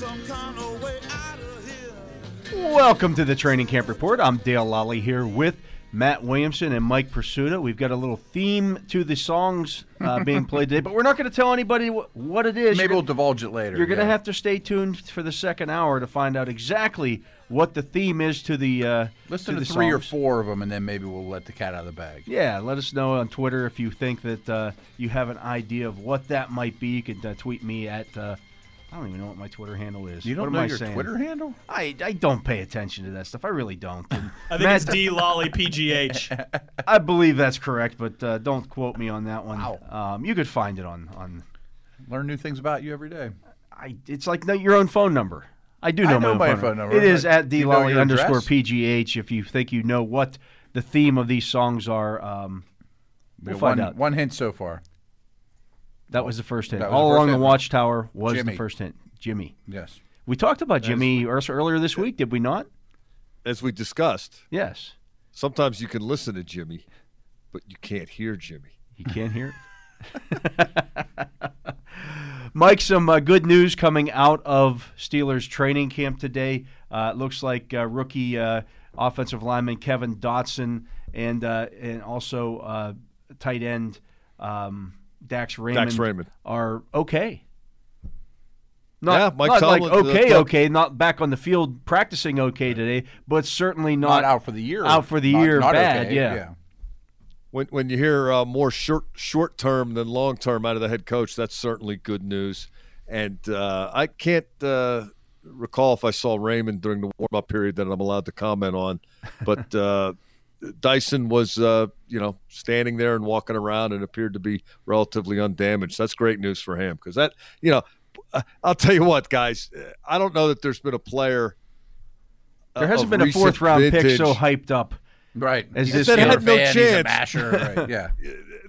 must be some kind of way out of here. Welcome to the Training Camp Report. I'm Dale Lolley here with Matt Williamson and Mike Prisuta. We've got a little theme to the songs uh, being played today, but we're not going to tell anybody wh- what it is. Maybe You're we'll divulge it later. You're going to yeah. have to stay tuned for the second hour to find out exactly what the theme is to the uh, listen to to, the three or four of them, and then maybe we'll let the cat out of the bag. Yeah, let us know on Twitter if you think that uh, you have an idea of what that might be. You can uh, tweet me at. I don't even know what my Twitter handle is. You don't what know am I your saying? Twitter handle? I, I don't pay attention to that stuff. I really don't. And I think Matt- it's D Lolley PGH. I believe that's correct, but uh, don't quote me on that one. Wow. Um, you could find it on on. Learn new things about you every day. I it's like no, your own phone number. I do I know, know my, my own phone number. It is I- at D Lolley underscore pgh. If you think you know what the theme of these songs are, um, We we'll have find one, out. one hint so far. That was the first hint. That was All the first along the watchtower was Jimmy. the first hint. Jimmy. Yes. We talked about Jimmy ear- earlier this week, did we not? As we discussed, Yes. sometimes you can listen to Jimmy, but you can't hear Jimmy. You can't hear it. Mike, some uh, good news coming out of Steelers training camp today. Uh, it looks like uh, rookie uh, offensive lineman Kevin Dotson and uh, and also uh, tight end um, Dax Raymond, Raymond. are okay. Not, Yeah, Mike not like Tomlin, uh, okay, talk- okay, not back on the field practicing okay today, but certainly not, Not out for the year. out for the Not- year not bad, okay, yeah. When when you hear uh, more short short term than long term out of the head coach, that's certainly good news. And uh, I can't uh, recall if I saw Raymond during the warm up period that I'm allowed to comment on, but uh, Dotson was uh, you know standing there and walking around and appeared to be relatively undamaged. That's great news for him because that you know uh, I'll tell you what, guys, I don't know that there's been a player. uh, There hasn't of been a fourth round pick so hyped up. Right. As He's this a guy. Had no fan, He's a chance. masher. Right. Yeah.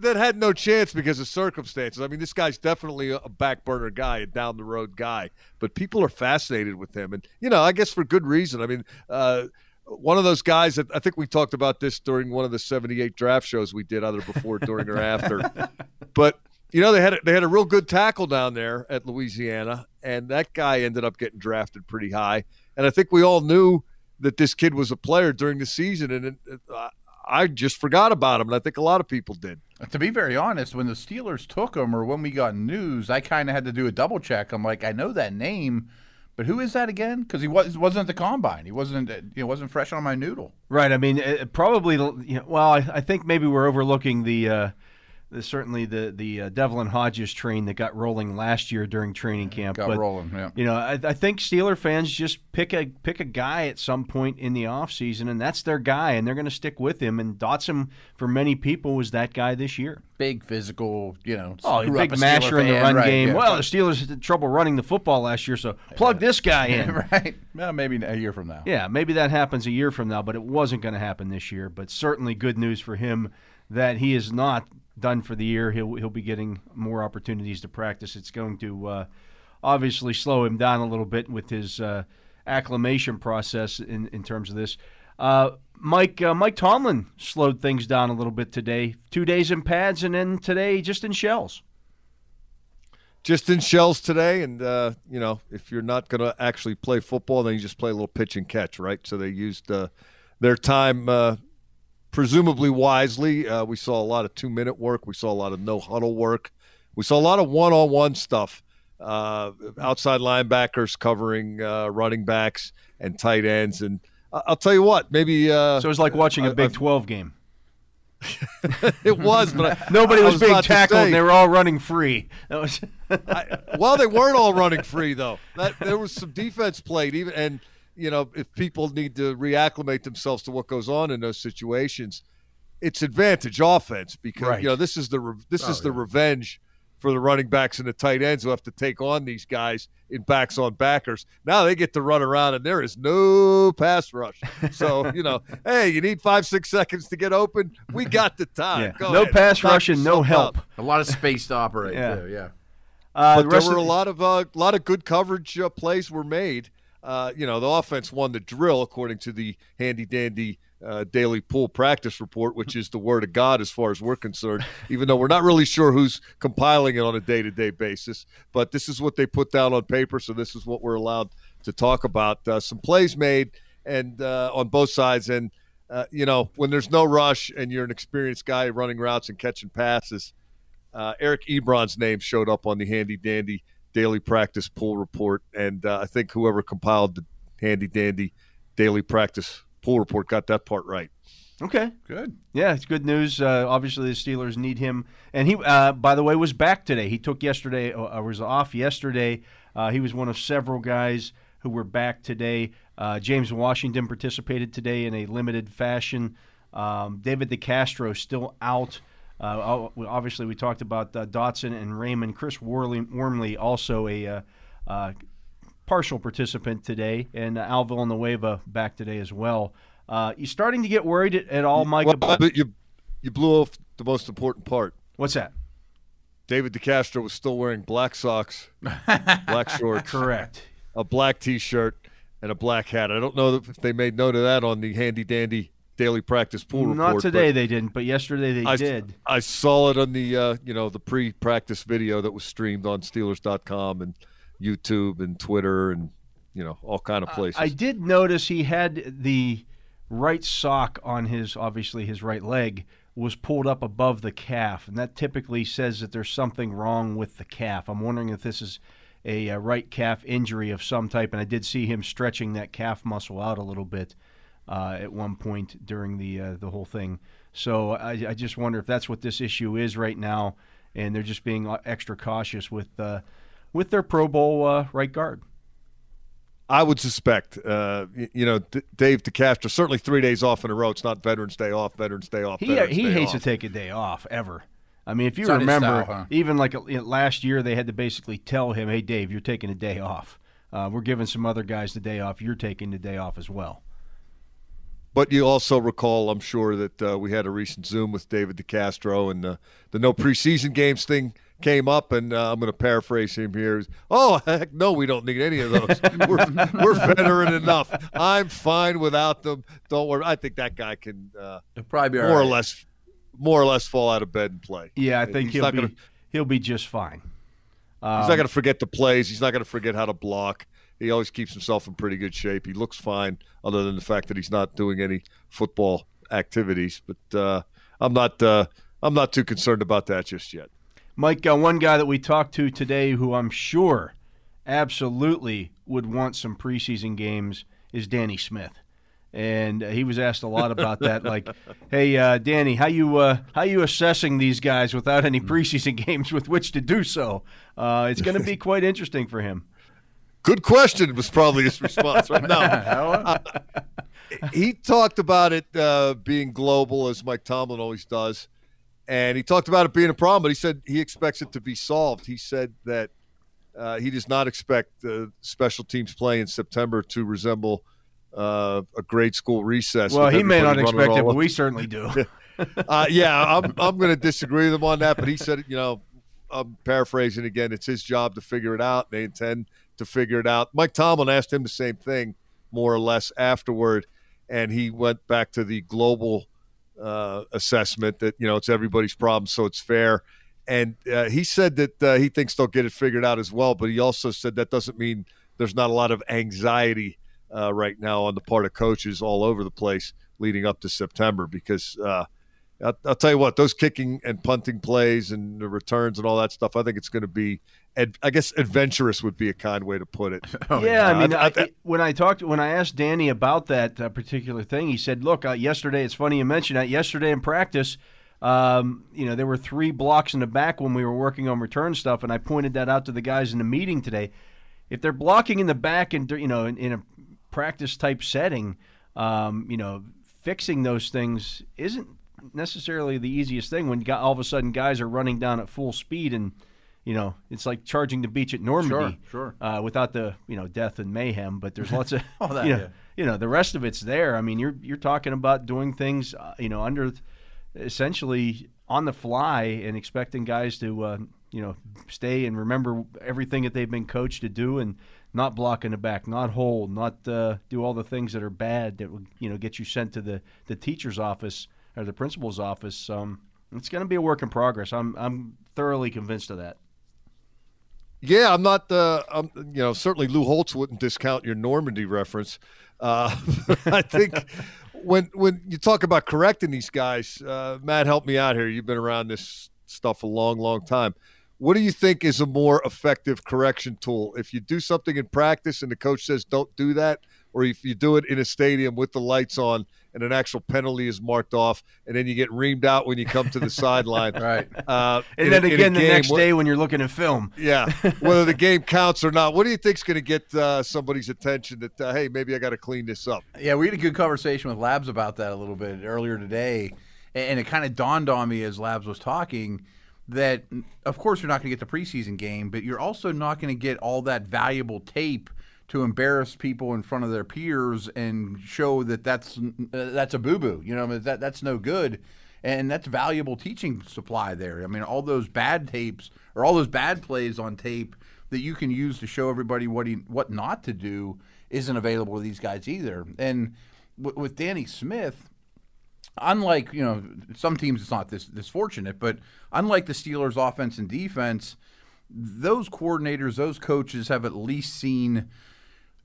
that had no chance because of circumstances. I mean, this guy's definitely a back burner guy, a down the road guy, but people are fascinated with him, and you know, I guess for good reason. I mean, uh, one of those guys that I think we talked about this during one of the '78 draft shows we did, either before, during, or after. But you know, they had a, they had a real good tackle down there at Louisiana, and that guy ended up getting drafted pretty high. And I think we all knew that this kid was a player during the season, and it, I just forgot about him, and I think a lot of people did. To be very honest, when the Steelers took him or when we got news, I kind of had to do a double check. I'm like, I know that name, but who is that again? Because he was wasn't at the combine. He wasn't uh, you know wasn't fresh on my noodle. Right. I mean, it, probably. You know, well, I, I think maybe we're overlooking the, uh, certainly the the uh, Devlin Hodges train that got rolling last year during training camp. Got but, rolling. Yeah. You know, I, I think Steeler fans just pick a pick a guy at some point in the offseason, and that's their guy, and they're going to stick with him. And Dotson, for many people, was that guy this year. Big physical, you know. Oh, a big masher in the run right, game. yeah. well, the Steelers had trouble running the football last year, so plug this guy in. right. Well, maybe a year from now. Yeah, maybe that happens a year from now, but it wasn't going to happen this year. But certainly good news for him that he is not done for the year. He'll he'll be getting more opportunities to practice. It's going to uh, obviously slow him down a little bit with his uh, acclimation process in, in terms of this. Uh, Mike uh, Mike Tomlin slowed things down a little bit today. Two days in pads, and then today just in shells. Just in shells today, and uh, you know, if you're not going to actually play football, then you just play a little pitch and catch, right? So they used uh, their time presumably wisely. Uh, we saw a lot of two minute work. We saw a lot of no huddle work. We saw a lot of one on one stuff. Uh, outside linebackers covering uh, running backs and tight ends, and I- I'll tell you what, maybe uh, So it was like watching a Big I- 12 game. it was, but I, Nobody I was, being about to tackled. and they were all running free. That was. I, well, they weren't all running free though. That there was some defense played, even and you know if people need to reacclimate themselves to what goes on in those situations, it's advantage offense because Right. you know this is the re- this Oh, is the revenge for the running backs and the tight ends who have to take on these guys in backs on backers. Now they get to run around and there is no pass rush. So you know, hey, you need five six seconds to get open. We got the time. Yeah. Go No ahead. pass Knock rush and no help. out. A lot of space to operate. Yeah. Too, yeah. Uh, but the there were of a lot of a lot of good coverage uh, plays were made. Uh, you know, the offense won the drill according to the handy dandy uh, daily pool practice report, which is the word of God as far as we're concerned, even though we're not really sure who's compiling it on a day to day basis. But this is what they put down on paper, so this is what we're allowed to talk about. Uh, some plays made and uh, on both sides, and uh, you know when there's no rush and you're an experienced guy running routes and catching passes. Eric Ebron's name showed up on the handy dandy daily practice pool report, and uh, I think whoever compiled the handy dandy daily practice pool report got that part right. Okay. Good. Yeah, it's good news. Uh, obviously, the Steelers need him, and he, uh, by the way, was back today. He took yesterday, uh, was off yesterday. Uh, he was one of several guys who were back today. Uh, James Washington participated today in a limited fashion. Um, David DeCastro still out. Uh, obviously, we talked about uh, Dotson and Raymond. Chris Worley, Wormley, also a uh, uh, partial participant today, and Al Villanueva back today as well. Uh, you starting to get worried at, at all, Mike? Well, about- you you blew off the most important part. What's that? David DeCastro was still wearing black socks, black shorts, Correct. a black T-shirt, and a black hat. I don't know if they made note of that on the handy dandy daily practice pool report. Not today they didn't, but yesterday they I, did. I saw it on the uh, you know the pre-practice video that was streamed on Steelers.com and YouTube and Twitter and you know all kind of places. I did notice he had the right sock on his obviously his right leg was pulled up above the calf, and that typically says that there's something wrong with the calf. I'm wondering if this is a, uh right calf injury of some type, and I did see him stretching that calf muscle out a little bit uh, at one point during the uh, the whole thing. So I, I just wonder if that's what this issue is right now, and they're just being uh, extra cautious with uh, with their Pro Bowl uh, right guard. I would suspect, uh, you know, D- Dave DeCastro certainly three days off in a row. It's not Veterans Day off, Veterans Day off. He Veterans he Day hates off. to take a day off ever. I mean, if you It's remember, style, huh? even like uh, you know, last year, they had to basically tell him, "Hey, Dave, you're taking a day off. Uh, we're giving some other guys the day off. You're taking the day off as well." But you also recall, I'm sure, that uh, we had a recent Zoom with David DeCastro, and uh, the no preseason games thing came up, and uh, I'm going to paraphrase him here. Oh, heck no, we don't need any of those. we're, we're veteran enough. I'm fine without them. Don't worry. I think that guy can uh, probably be all more or less, more or less fall out of bed and play. Yeah, I think he's he'll be gonna- he'll be just fine. Um, He's not going to forget the plays. He's not going to forget how to block. He always keeps himself in pretty good shape. He looks fine, other than the fact that he's not doing any football activities. But uh, I'm not. Uh, I'm not too concerned about that just yet. Mike, uh, one guy that we talked to today, who I'm sure absolutely would want some preseason games, is Danny Smith, and uh, he was asked a lot about that. Like, hey, uh, Danny, how you uh, how you assessing these guys without any preseason games with which to do so? Uh, it's going to be quite interesting for him. Good question was probably his response. Right now, he talked about it uh, being global, as Mike Tomlin always does, and he talked about it being a problem. But he said he expects it to be solved. He said that uh, he does not expect uh, special teams play in September to resemble uh, a grade school recess. Well, he may not expect it, but we certainly do. Uh, yeah, I'm I'm going to disagree with him on that. But he said, you know, I'm paraphrasing again. It's his job to figure it out. They intend to figure it out. Mike Tomlin asked him the same thing, more or less, afterward, and he went back to the global uh, assessment that you know it's everybody's problem, so it's fair. And uh, he said that uh, he thinks they'll get it figured out as well. But he also said that doesn't mean there's not a lot of anxiety uh, right now on the part of coaches all over the place leading up to September because. I'll, I'll tell you what; those kicking and punting plays and the returns and all that stuff. I think it's going to be, ad, I guess, adventurous would be a kind way to put it. yeah, I mean, I- I, I- when I talked, when I asked Danny about that uh, particular thing, he said, "Look, uh, yesterday. It's funny you mentioned that. Yesterday in practice, um, you know, there were three blocks in the back when we were working on return stuff, and I pointed that out to the guys in the meeting today. If they're blocking in the back and you know, in, in a practice type setting, um, you know, fixing those things isn't necessarily the easiest thing when gu- all of a sudden guys are running down at full speed and." You know, it's like charging the beach at Normandy sure. uh, without the you know death and mayhem. But there's lots of All that, you know, yeah. you know the rest of it's there. I mean, you're you're talking about doing things uh, you know under essentially on the fly and expecting guys to uh, you know stay and remember everything that they've been coached to do and not block in the back, not hold, not uh, do all the things that are bad that would you know get you sent to the the teacher's office or the principal's office. Um, it's going to be a work in progress. I'm I'm thoroughly convinced of that. Yeah, I'm not. Uh, I'm, you know, certainly Lou Holtz wouldn't discount your Normandy reference. Uh, I think when when you talk about correcting these guys, uh, Matt, help me out here. You've been around this stuff a long, long time. What do you think is a more effective correction tool? If you do something in practice and the coach says don't do that, or if you do it in a stadium with the lights on and an actual penalty is marked off, and then you get reamed out when you come to the sideline. Right. Uh, And in then a- again the game, next day when you're looking at film. yeah, whether the game counts or not. What do you think's going to get uh, somebody's attention that uh, hey, maybe I got to clean this up? Yeah, we had a good conversation with Labs about that a little bit earlier today, and it kind of dawned on me as Labs was talking that, of course, you're not going to get the preseason game, but you're also not going to get all that valuable tape to embarrass people in front of their peers and show that that's uh, that's a boo boo. You know, that that's no good, and that's valuable teaching supply there. I mean, all those bad tapes or all those bad plays on tape that you can use to show everybody what he what not to do isn't available to these guys either. And w- with Danny Smith, unlike you know some teams, it's not this this fortunate, but unlike the Steelers' offense and defense, those coordinators, those coaches have at least seen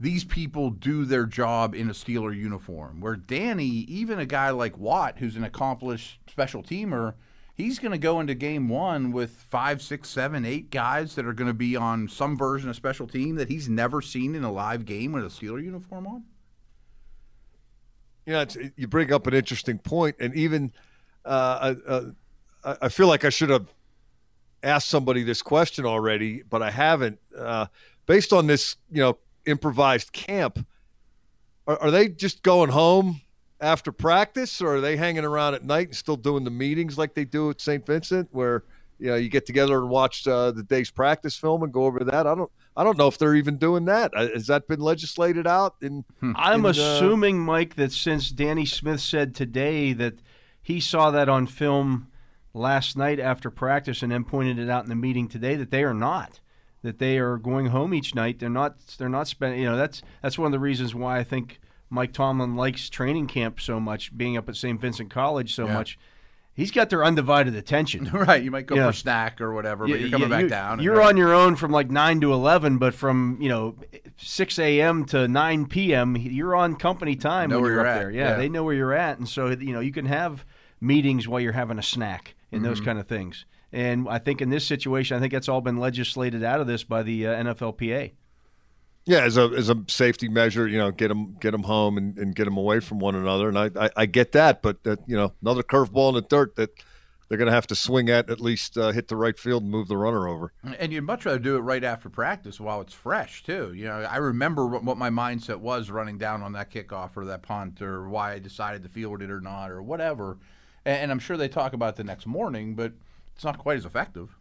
these people do their job in a Steeler uniform. Where Danny, even a guy like Watt, who's an accomplished special teamer, he's going to go into game one with five, six, seven, eight guys that are going to be on some version of special team that he's never seen in a live game with a Steeler uniform on. Yeah, it's, you bring up an interesting point, and even uh, uh, I, I feel like I should have asked somebody this question already, but I haven't. Uh, based on this, you know, improvised camp, are, are they just going home after practice, or are they hanging around at night and still doing the meetings like they do at St. Vincent, where you know you get together and watch uh, the day's practice film and go over that? I don't. I don't know if they're even doing that. Uh, Has that been legislated out? In I'm in, uh, assuming, Mike, that since Danny Smith said today that he saw that on film last night after practice and then pointed it out in the meeting today, that they are not. That they are going home each night. They're not. They're not spending. You know, that's that's one of the reasons why I think Mike Tomlin likes training camp so much, being up at St. Vincent College so Yeah. much. He's got their undivided attention. Right, you might go Yeah. for snack or whatever, but Yeah, you're coming back you- down. You're then- on your own from like nine to eleven, but from you know six a.m. to nine p.m. You're on company time Know when where you're you're up at, there. Yeah, they know where you're at, and so you know you can have meetings while you're having a snack and those Mm-hmm. kind of things. And I think in this situation, I think that's all been legislated out of this by the uh, NFLPA. Yeah, as a as a safety measure, you know, get them get them home and, and get them away from one another, and I I, I get that, but that you know another curveball in the dirt that they're going to have to swing at at least uh, hit the right field and move the runner over. And you'd much rather do it right after practice while it's fresh, too. You know, I remember what what my mindset was running down on that kickoff or that punt or why I decided to field it or not or whatever. And, and I'm sure they talk about it the next morning, but it's not quite as effective.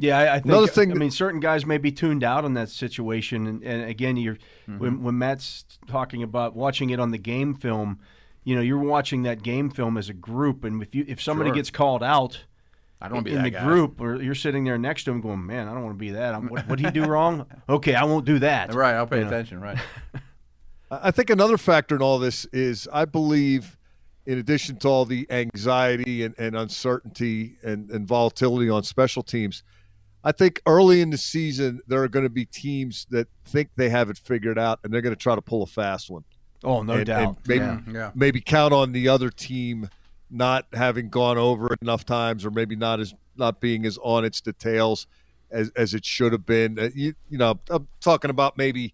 Yeah, I, I think. Another thing I that- mean, certain guys may be tuned out on that situation, and, and again, you're Mm-hmm. when, when Matt's talking about watching it on the game film. You know, you're watching that game film as a group, and if you if somebody Sure. gets called out I don't want to be in the guy. group, or you're sitting there next to him, going, "Man, I don't want to be that. I'm, what what he do wrong? Okay, I won't do that." Right, I'll pay You know. attention, right. I I think another factor in all this is I believe, in addition to all the anxiety and, and uncertainty and, and volatility on special teams, I think early in the season there are going to be teams that think they have it figured out and they're going to try to pull a fast one. Oh, no and, doubt. and maybe, Yeah, yeah. maybe count on the other team not having gone over it enough times or maybe not as not being as on its details as, as it should have been. Uh, you, you know, I'm talking about maybe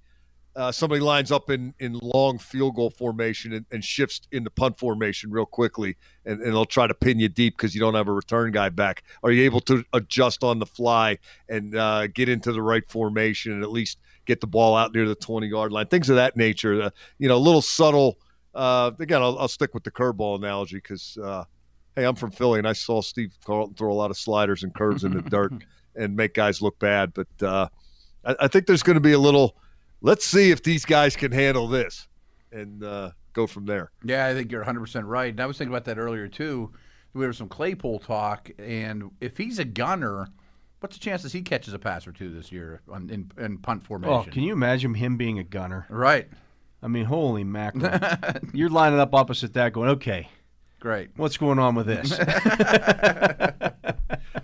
uh, somebody lines up in, in long field goal formation and, and shifts into punt formation real quickly, and, and they'll try to pin you deep because you don't have a return guy back. Are you able to adjust on the fly and uh, get into the right formation and at least get the ball out near the 20 yard line? Things of that nature. Uh, you know, a little subtle. Uh, again, I'll, I'll stick with the curveball analogy because, uh, hey, I'm from Philly and I saw Steve Carlton throw a lot of sliders and curves in the dirt and make guys look bad. But uh, I, I think there's going to be a little. Let's see if these guys can handle this, and uh, go from there. Yeah, I think you're 100% right. And I was thinking about that earlier, too. We was some Claypool talk, and if he's a gunner, what's the chances he catches a pass or two this year on, in, in punt formation? Oh, can you imagine him being a gunner? Right. I mean, holy mackerel! You're lining up opposite that, going, okay, Great. what's going on with this?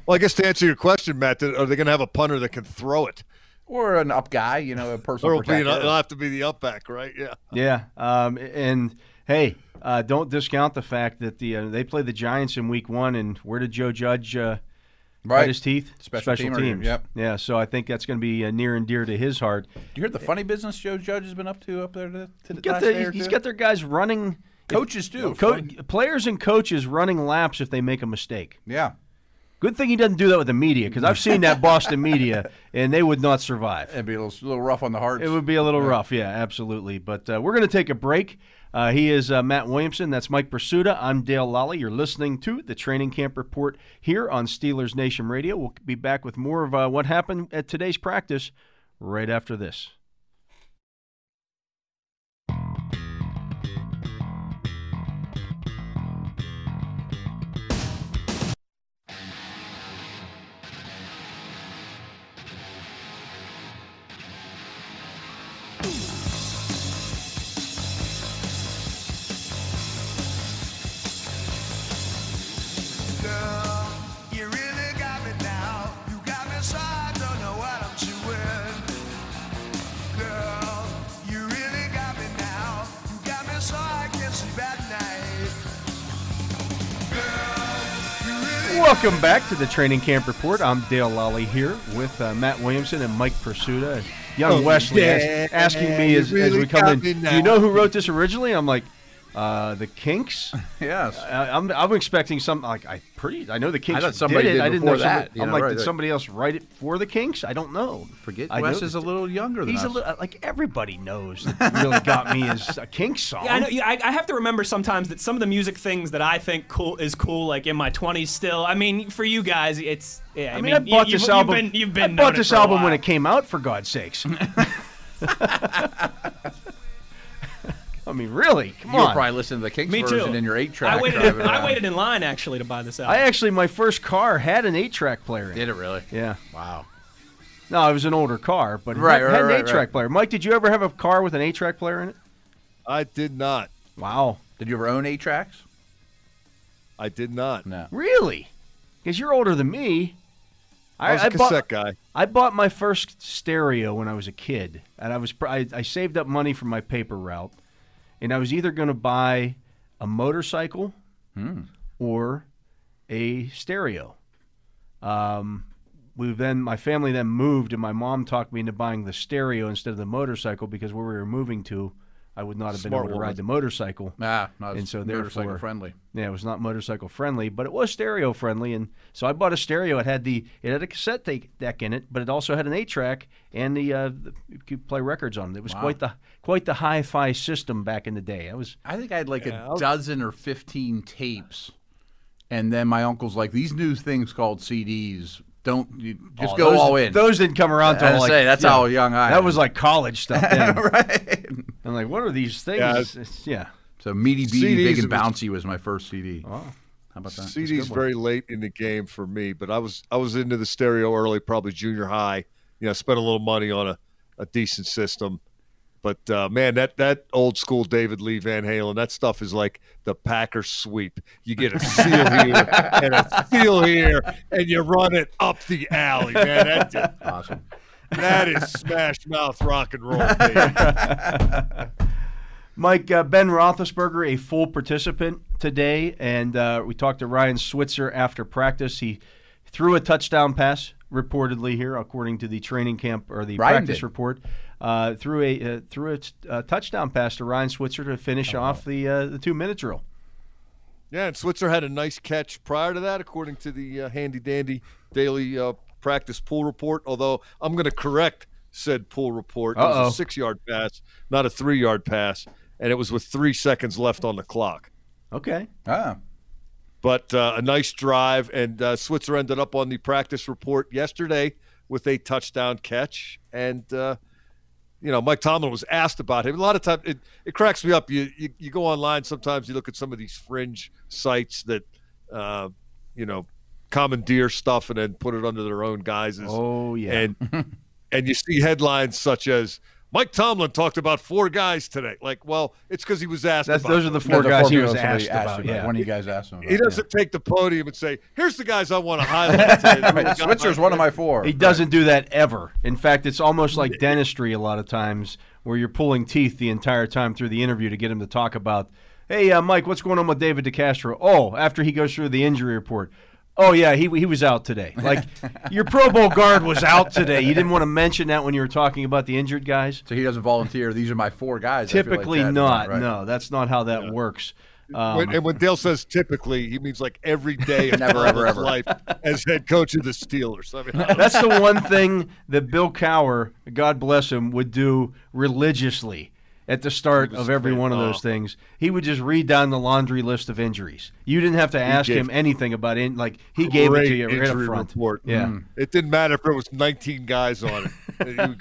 Well, I guess to answer your question, Matt, are they going to have a punter that can throw it? Or an up guy, you know, a Or personal it'll, be an, it'll have to be the up back, right? Yeah. yeah, um, and hey, uh, don't discount the fact that the uh, they played the Giants in Week One, and where did Joe Judge uh, cut right. his teeth? Special teamer, teams. yep. Yeah, so I think that's going to be uh, near and dear to his heart. you heard the funny business Joe Judge has been up to up there to, to the Got last the- day or he's two? got their guys running. coaches too. Co- players and coaches running laps if they make a mistake. yeah. Good thing he doesn't do that with the media because I've seen that Boston media and they would not survive. It'd be a little, little rough on the hearts. It would be a little rough, yeah, absolutely. But uh, we're going to take a break. Uh, he is uh, Matt Williamson. That's Mike Prisuta. I'm Dale Lolley. You're listening to the Training Camp Report here on Steelers Nation Radio. We'll be back with more of uh, what happened at today's practice right after this. Welcome back to the Training Camp Report. I'm Dale Lolley here with uh, Matt Williamson and Mike Prisuta. Young Oh, Wesley as- asking me as, as we come in, do you know who wrote this originally? I'm like, uh, the Kinks. yes. I, I'm, I'm expecting some like I pretty I know the Kinks thought somebody did it. did I didn't before know somebody, that, you I'm know, like, right, did right. somebody else write it for the Kinks? I don't know. Forget I Wes know is a little younger than He's a little like everybody knows. That really got me is a Kinks song. Yeah, I know. Yeah, I, I have to remember sometimes that some of the music things that I think cool is cool, like in my 20s. Still, I mean, for you guys, it's. Yeah, I, I mean, I bought you, this you've album. Been, you've been I bought this album when it came out. For God's sakes. I mean, really? Come on. you were probably listening to the Kinks Me too. version in your eight track. I waited. In, I waited in line actually to buy this album. I actually, my first car had an eight-track player in. Did it really? Yeah. Wow. No, it was an older car, but it Right, had, right, had an eight-track right. player. Mike, did you ever have a car with an eight-track player in it? I did not. Wow. Did you ever own eight tracks? I did not. No. Really? Because you're older than me. I was a I cassette bought, guy. I bought my first stereo when I was a kid, and I was I, I saved up money for my paper route, and I was either going to buy a motorcycle or a stereo. Um, we then my family then moved, and my mom talked me into buying the stereo instead of the motorcycle because where we were moving to, I would not have been able to woman. ride the motorcycle. Ah, not And so motorcycle therefore- friendly. Yeah, it was not motorcycle friendly, but it was stereo friendly, and so I bought a stereo. It had the it had a cassette ta- deck in it, but it also had an eight track and the, uh, the you could play records on it. It was quite the quite the hi-fi system back in the day. I was I think I had like Yeah, I a was- dozen or fifteen tapes, and then my uncle's like, "These new things called CDs, don't you just oh, go those, all in." Those didn't come around I till was like say, that's yeah, how young I That am. was like college stuff. Then. right. I'm like, what are these things? Yeah. It's- it's- yeah. So Meaty Beaty CDs Big and Bouncy was my first CD. Oh, How about that? CD's very late in the game for me, but I was I was into the stereo early, probably junior high. You know, spent a little money on a, a decent system. But uh, man, that that old school David Lee Van Halen, that stuff is like the Packer sweep. You get a seal here and a seal here, and you run it up the alley, man. That, Awesome. That is smash mouth rock and roll, baby. Mike uh, Ben Roethlisberger, a full participant today, and uh, we talked to Ryan Switzer after practice. He threw a touchdown pass, reportedly here, according to the training camp or the Ryan practice did. report. Uh, threw a uh, threw a t- uh, touchdown pass to Ryan Switzer to finish off the uh, the two minute drill. Yeah, and Switzer had a nice catch prior to that, according to the uh, handy dandy daily uh, practice pool report. Although I'm going to correct said pool report. It Uh-oh. was a six yard pass, not a three yard pass, and it was with three seconds left on the clock. Okay, Ah, But uh, a nice drive, and uh, Switzer ended up on the practice report yesterday with a touchdown catch. And uh, you know, Mike Tomlin was asked about him. A lot of times, it, it cracks me up. You, you you go online sometimes, you look at some of these fringe sites that uh, you know, commandeer stuff and then put it under their own guises. Oh yeah. And and you see headlines such as Mike Tomlin talked about four guys today. Like, well, it's because he was asked. That's about those are the them. four the guys he was asked asked about. about. Yeah. One of you guys asked him. He doesn't take the podium and say, "Here's the guys I want to highlight." today." Right, Switzer's one of my four. He doesn't do that ever. In fact, it's almost like dentistry a lot of times, where you're pulling teeth the entire time through the interview to get him to talk about, "Hey, uh, Mike, what's going on with David DeCastro?" Oh, after he goes through the injury report. Oh yeah, he he was out today. Like your Pro Bowl guard was out today. You didn't want to mention that when you were talking about the injured guys. So he doesn't volunteer. These are my four guys. I feel like Typically not. Right. No, that's not how that works. Um, When, and when Dale says typically, he means like every day of Never, ever, ever. life as head coach of the Steelers. I mean, I don't- That's the one thing that Bill Cowher, God bless him, would do religiously at the start of every one of those things. He would just read down the laundry list of injuries. You didn't have to ask gave- him anything about it. Like he gave it to you right up injury front. report. Yeah. Mm. it didn't matter if there was 19 guys on it.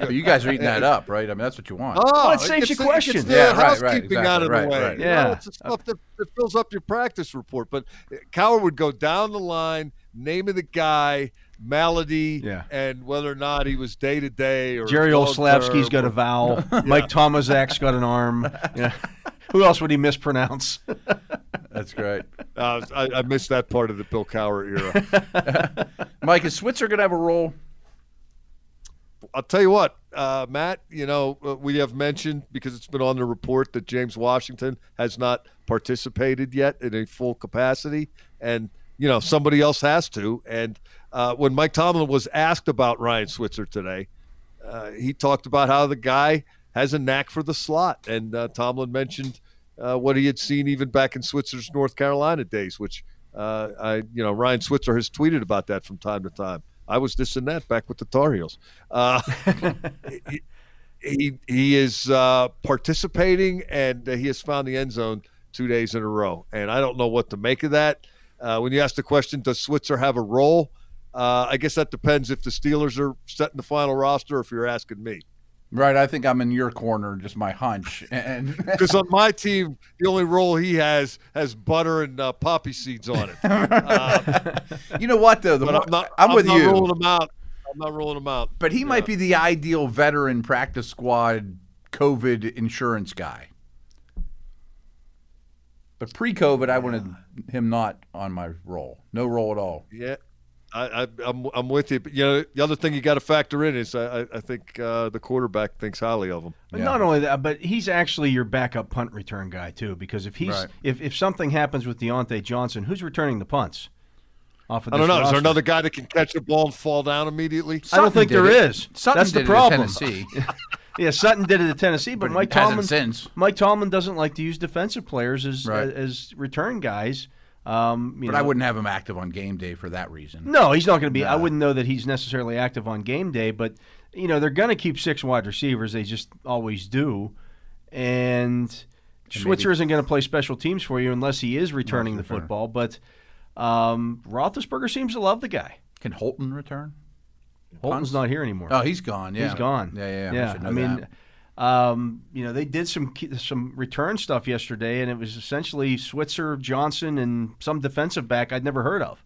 You you guys are eating that up, right? I mean, that's what you want. Oh, Well, it saves gets you questions. gets the Yeah, right, right, exactly, out of right, the way. right. You know, Yeah. it's the stuff that, that fills up your practice report. But Cowher would go down the line, name of the guy, malady, Yeah. and whether or not he was day to day or Jerry long Olslavsky's got a or- vowel. Mike Tomaszak's got an arm. Yeah. Who else would he mispronounce? That's great. Uh, I, I missed that part of the Bill Cowher era. Mike, is Switzer going to have a role? I'll tell you what, uh, Matt. You know, uh, we have mentioned because it's been on the report that James Washington has not participated yet in a full capacity, and you know somebody else has to. And uh, when Mike Tomlin was asked about Ryan Switzer today, uh, he talked about how the guy has a knack for the slot, and uh, Tomlin mentioned uh, what he had seen even back in Switzer's North Carolina days, which uh, I, you know, Ryan Switzer has tweeted about that from time to time. I was this and that back with the Tar Heels. Uh, he, he he is participating and he has found the end zone two days in a row. And I don't know what to make of that. When you ask the question, does Switzer have a role? Uh, I guess that depends if the Steelers are setting the final roster. Or if you're asking me, Right. I think I'm in your corner, just my hunch. And because on my team, the only role he has has butter and uh, poppy seeds on it. Uh, you know what, though? The but more- I'm not. I'm with not you. Rolling them out. I'm not rolling him out. But he might be the ideal veteran practice squad COVID insurance guy. But pre-COVID, I wanted him not on my roll. No role at all. Yeah, I, I, I'm I'm with you. But you know, the other thing you got to factor in is I, I- I think uh, the quarterback thinks highly of him. But Yeah. not only that, but he's actually your backup punt return guy too. Because if he's Right. if, if something happens with Diontae Johnson, who's returning the punts? Off of I don't this know. Is there another guy that can catch the ball and fall down immediately? I don't think did there it. is. Sutton That's the did it at problem. Tennessee. Yeah, Sutton did it at Tennessee, but, But Mike hasn't Tomlin since. Mike Tomlin doesn't like to use defensive players as Right. as return guys. Um, But know, I wouldn't have him active on game day for that reason. No, he's not going to be. I wouldn't know that he's necessarily active on game day, but you know they're going to keep six wide receivers. They just always do, and Switzer isn't going to play special teams for you unless he is returning the return. football. But um, Roethlisberger seems to love the guy. Can Holton return? Holton's not here anymore. Oh, he's gone. Yeah, He's gone. Yeah, yeah. yeah. I, I mean, that. Um, you know, they did some some return stuff yesterday, and it was essentially Switzer, Johnson, and some defensive back I'd never heard of.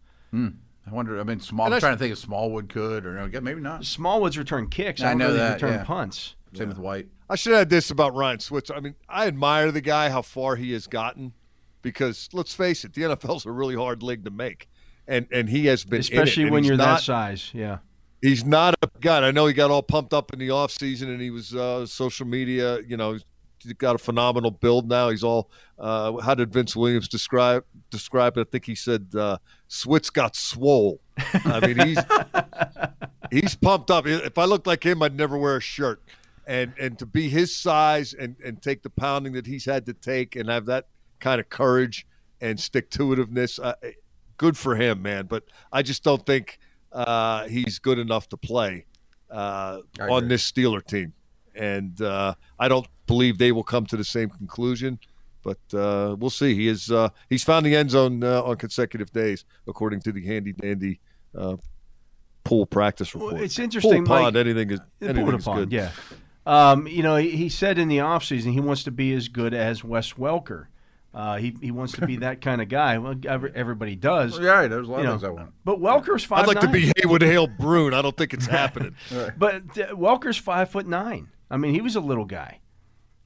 I wonder. I mean, Small. I'm trying to think if Smallwood could or no, maybe not. Smallwood's return kicks. I, I know know, that, they return yeah. punts. Same with White. I should add this about Ryan Switzer. I mean, I admire the guy, how far he has gotten, because let's face it, the NFL's a really hard league to make, and and he has been, in it, especially when you're not, that size. Yeah, He's not a guy. I know he got all pumped up in the off season, and he was uh, social media. You know, he's got a phenomenal build now. He's all. Uh, how did Vince Williams describe describe it? I think he said uh, Switz got swole. I mean, he's he's pumped up. If I looked like him, I'd never wear a shirt. And and to be his size and and take the pounding that he's had to take and have that kind of courage and stick to itiveness, uh, good for him, man. But I just don't think uh, he's good enough to play uh, on this Steeler team. And uh, I don't believe they will come to the same conclusion. But uh, we'll see. He is uh, he's found the end zone uh, on consecutive days, according to the handy dandy uh, pool practice Well, report. it's interesting, Pool pond, Mike- anything is The anything Buddha is Pond, good. Yeah. Um, you know, he, he said in the offseason he wants to be as good as Wes Welker. Uh, he he wants to be that kind of guy. Well, every, everybody does. Yeah, there's a lot you of know. things I want. But Welker's five. I'd like to be Heywood Hale Broun. I don't think it's happening. But uh, Welker's five foot nine. I mean, he was a little guy.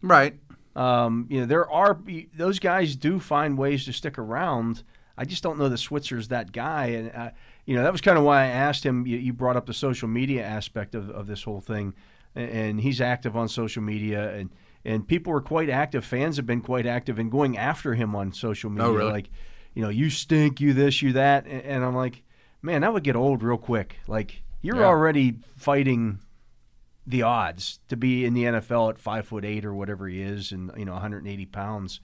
Right. Um, you know, there are those guys do find ways to stick around. I just don't know that Switzer's that guy, and uh, you know that was kind of why I asked him. You, you brought up the social media aspect of, of this whole thing, and, and he's active on social media, and and people were quite active. Fans have been quite active in going after him on social media, really? like, you know, you stink, you this, you that, and, I'm like, man, that would get old real quick. Like you're Yeah. already fighting the odds to be in the NFL at five foot eight or whatever he is, and you know 180 pounds.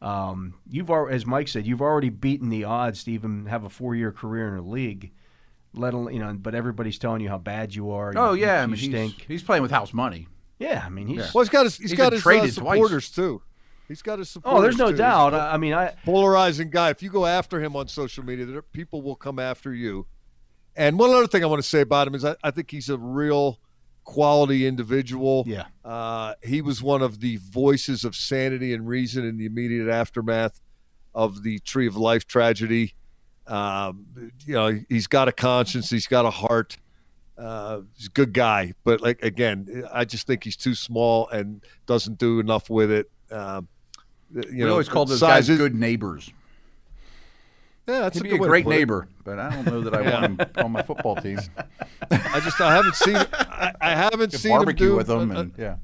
Um, you've al- as Mike said, you've already beaten the odds to even have a four year career in the league. Let alone you know, but everybody's telling you how bad you are. Oh you, yeah, I you mean he's, stink. he's playing with house money. Yeah, I mean he's. Yeah. Well, he's got his he's He's got been his uh, traded twice. supporters too. He's got his supporters. Oh, there's no too. He's doubt. a I, I mean, I polarizing guy. If you go after him on social media, there, people will come after you. And one other thing I want to say about him is I, I think he's a real quality individual. Yeah. Uh, he was one of the voices of sanity and reason in the immediate aftermath of the Tree of Life tragedy. Um, you know, he's got a conscience. He's got a heart. Uh, he's a good guy, but like again, I just think he's too small and doesn't do enough with it. Um, you we know, always called those size guys good neighbors. Yeah, that's He'd a be a great put it. neighbor, but I don't know that I want him on my football team. I just I haven't seen I, I haven't seen him do with him, and yeah.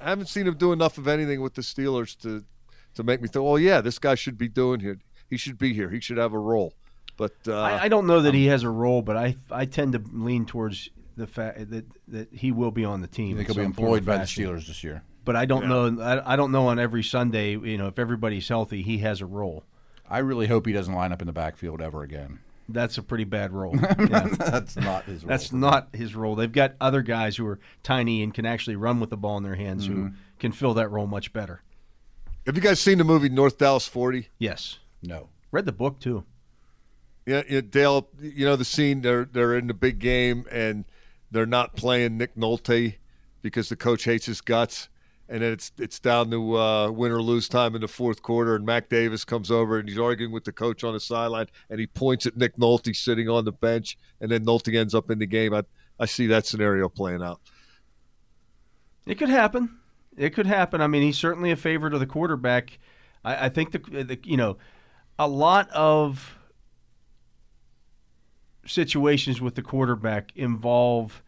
I haven't seen him do enough of anything with the Steelers to to make me think, oh yeah, this guy should be doing here. He should be here. He should have a role. But uh, I, I don't know that he has a role, but I I tend to lean towards the fact that that he will be on the team. You think he'll be some form or employed by the. Steelers this year? But I don't know. I, I don't know on every Sunday. You know, if everybody's healthy, he has a role. I really hope he doesn't line up in the backfield ever again. That's a pretty bad role. Yeah. That's not his role. That's not his role. They've got other guys who are tiny and can actually run with the ball in their hands Mm-hmm. who can fill that role much better. have you guys seen the movie North Dallas Forty? Yes. no. Read the book too. Yeah, Dale. You know the scene. They're they're in the big game and they're not playing Nick Nolte because the coach hates his guts. And then it's it's down to uh, win or lose time in the fourth quarter, and Mac Davis comes over and he's arguing with the coach on the sideline, and he points at Nick Nolte sitting on the bench, and then Nolte ends up in the game. I I see that scenario playing out. It could happen. It could happen. I mean, he's certainly a favorite of the quarterback. I, I think the, the you know a lot of situations with the quarterback involve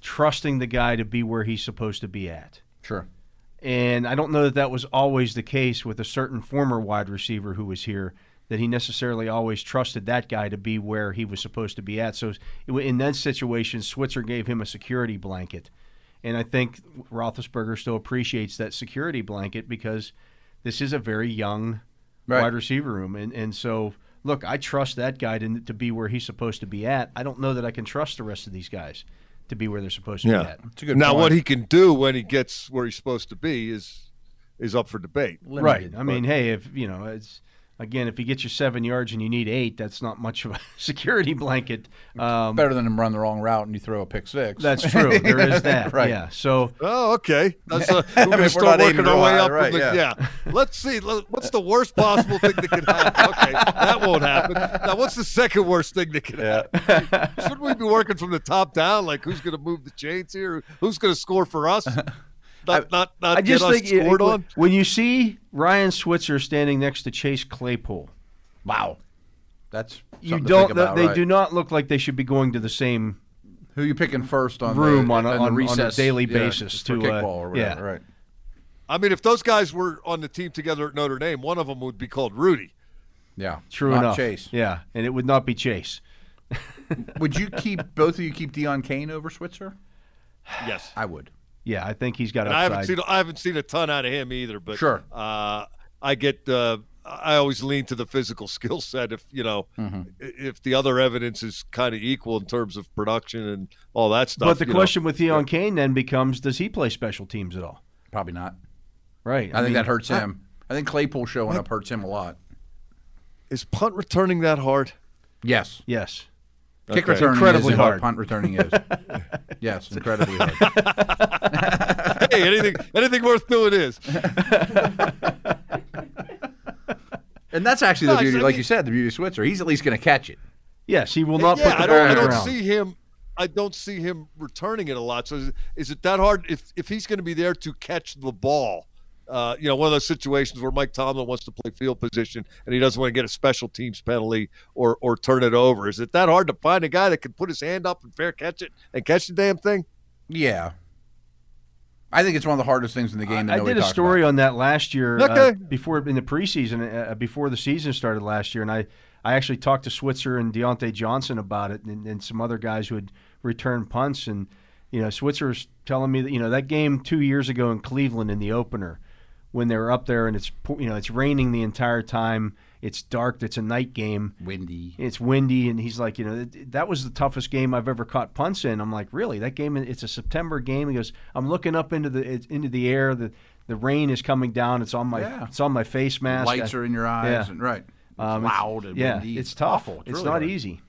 trusting the guy to be where he's supposed to be at. Sure. And I don't know that that was always the case with a certain former wide receiver who was here, that he necessarily always trusted that guy to be where he was supposed to be at. So in that situation, Switzer gave him a security blanket. And I think Roethlisberger still appreciates that security blanket because this is a very young Right. wide receiver room. And, and so, look, I trust that guy to, to be where he's supposed to be at. I don't know that I can trust the rest of these guys to be where they're supposed to be at. It's a good now, point. what he can do when he gets where he's supposed to be is is up for debate. right. Limited, I mean, hey, if you know, it's again, if he gets you seven yards and you need eight, that's not much of a security blanket. Um, better than him run the wrong route and you throw a pick six. that's true. There is that. Right. Yeah. So Oh, okay. That's uh, I we're going to start not working aiming our way high, up. right, the, yeah. Let's see. What's the worst possible thing that could happen? Okay, that won't happen. Now, what's the second worst thing that could happen? Shouldn't we be working from the top down? Like, who's going to move the chains here? Who's going to score for us? Not, not, not I just get think it- scored it- on. when you see Ryan Switzer standing next to Chase Claypool, wow. That's you don't. think about, they right. do not look like they should be going to the same Who you picking first on room the, on a- on, on- on the a recess, daily yeah, basis for to, uh, kickball or whatever, yeah. right? I mean, if those guys were on the team together at Notre Dame, one of them would be called Rudy. Yeah, True Not enough. Chase. Yeah, and it would not be Chase. Would you keep both of you keep Deon Cain over Switzer? Yes. I would. Yeah, I think he's got And I haven't seen I haven't seen a ton out of him either, but Sure. uh, I get uh, I always lean to the physical skill set if you know Mm-hmm. if the other evidence is kind of equal in terms of production and all that stuff. but the you know. question with Deon Cain then becomes: Does he play special teams at all? Probably not. Right. I, think mean, that hurts him. I think Claypool showing up hurts him a lot. is punt returning that hard? Yes. Yes. Kick Okay. returning Incredibly is what hard. punt returning is. yes, incredibly hard. hey, anything anything worth doing is. And that's actually No, the beauty, I like mean- you said, the beauty of Switzer. He's at least going to catch it. Yes, he will not yeah, put the I ball don't, I don't see him. I don't see him returning it a lot. So is, is it that hard? If if he's going to be there to catch the ball, uh, you know, one of those situations where Mike Tomlin wants to play field position and he doesn't want to get a special teams penalty or or turn it over. Is it that hard to find a guy that can put his hand up and fair catch it and catch the damn thing? Yeah. I think it's one of the hardest things in the game. That I did a story about. on that last year uh, before in the preseason, uh, before the season started last year, and I, I actually talked to Switzer and Diontae Johnson about it, and, and some other guys who had returned punts, and you know, Switzer was telling me that you know that game two years ago in Cleveland in the opener, when they were up there and it's you know it's raining the entire time, it's dark, it's a night game, Windy. it's windy, and he's like, you know, that, that was the toughest game I've ever caught punts in. I'm like, really? That game? It's a September game. He goes, I'm looking up into the into the air. The the rain is coming down. It's on my Yeah. it's on my face mask. Lights I- are in your eyes. Yeah. And, right. It's um, it's- loud and yeah, windy. it's tough. awful. It's, really not hard. easy.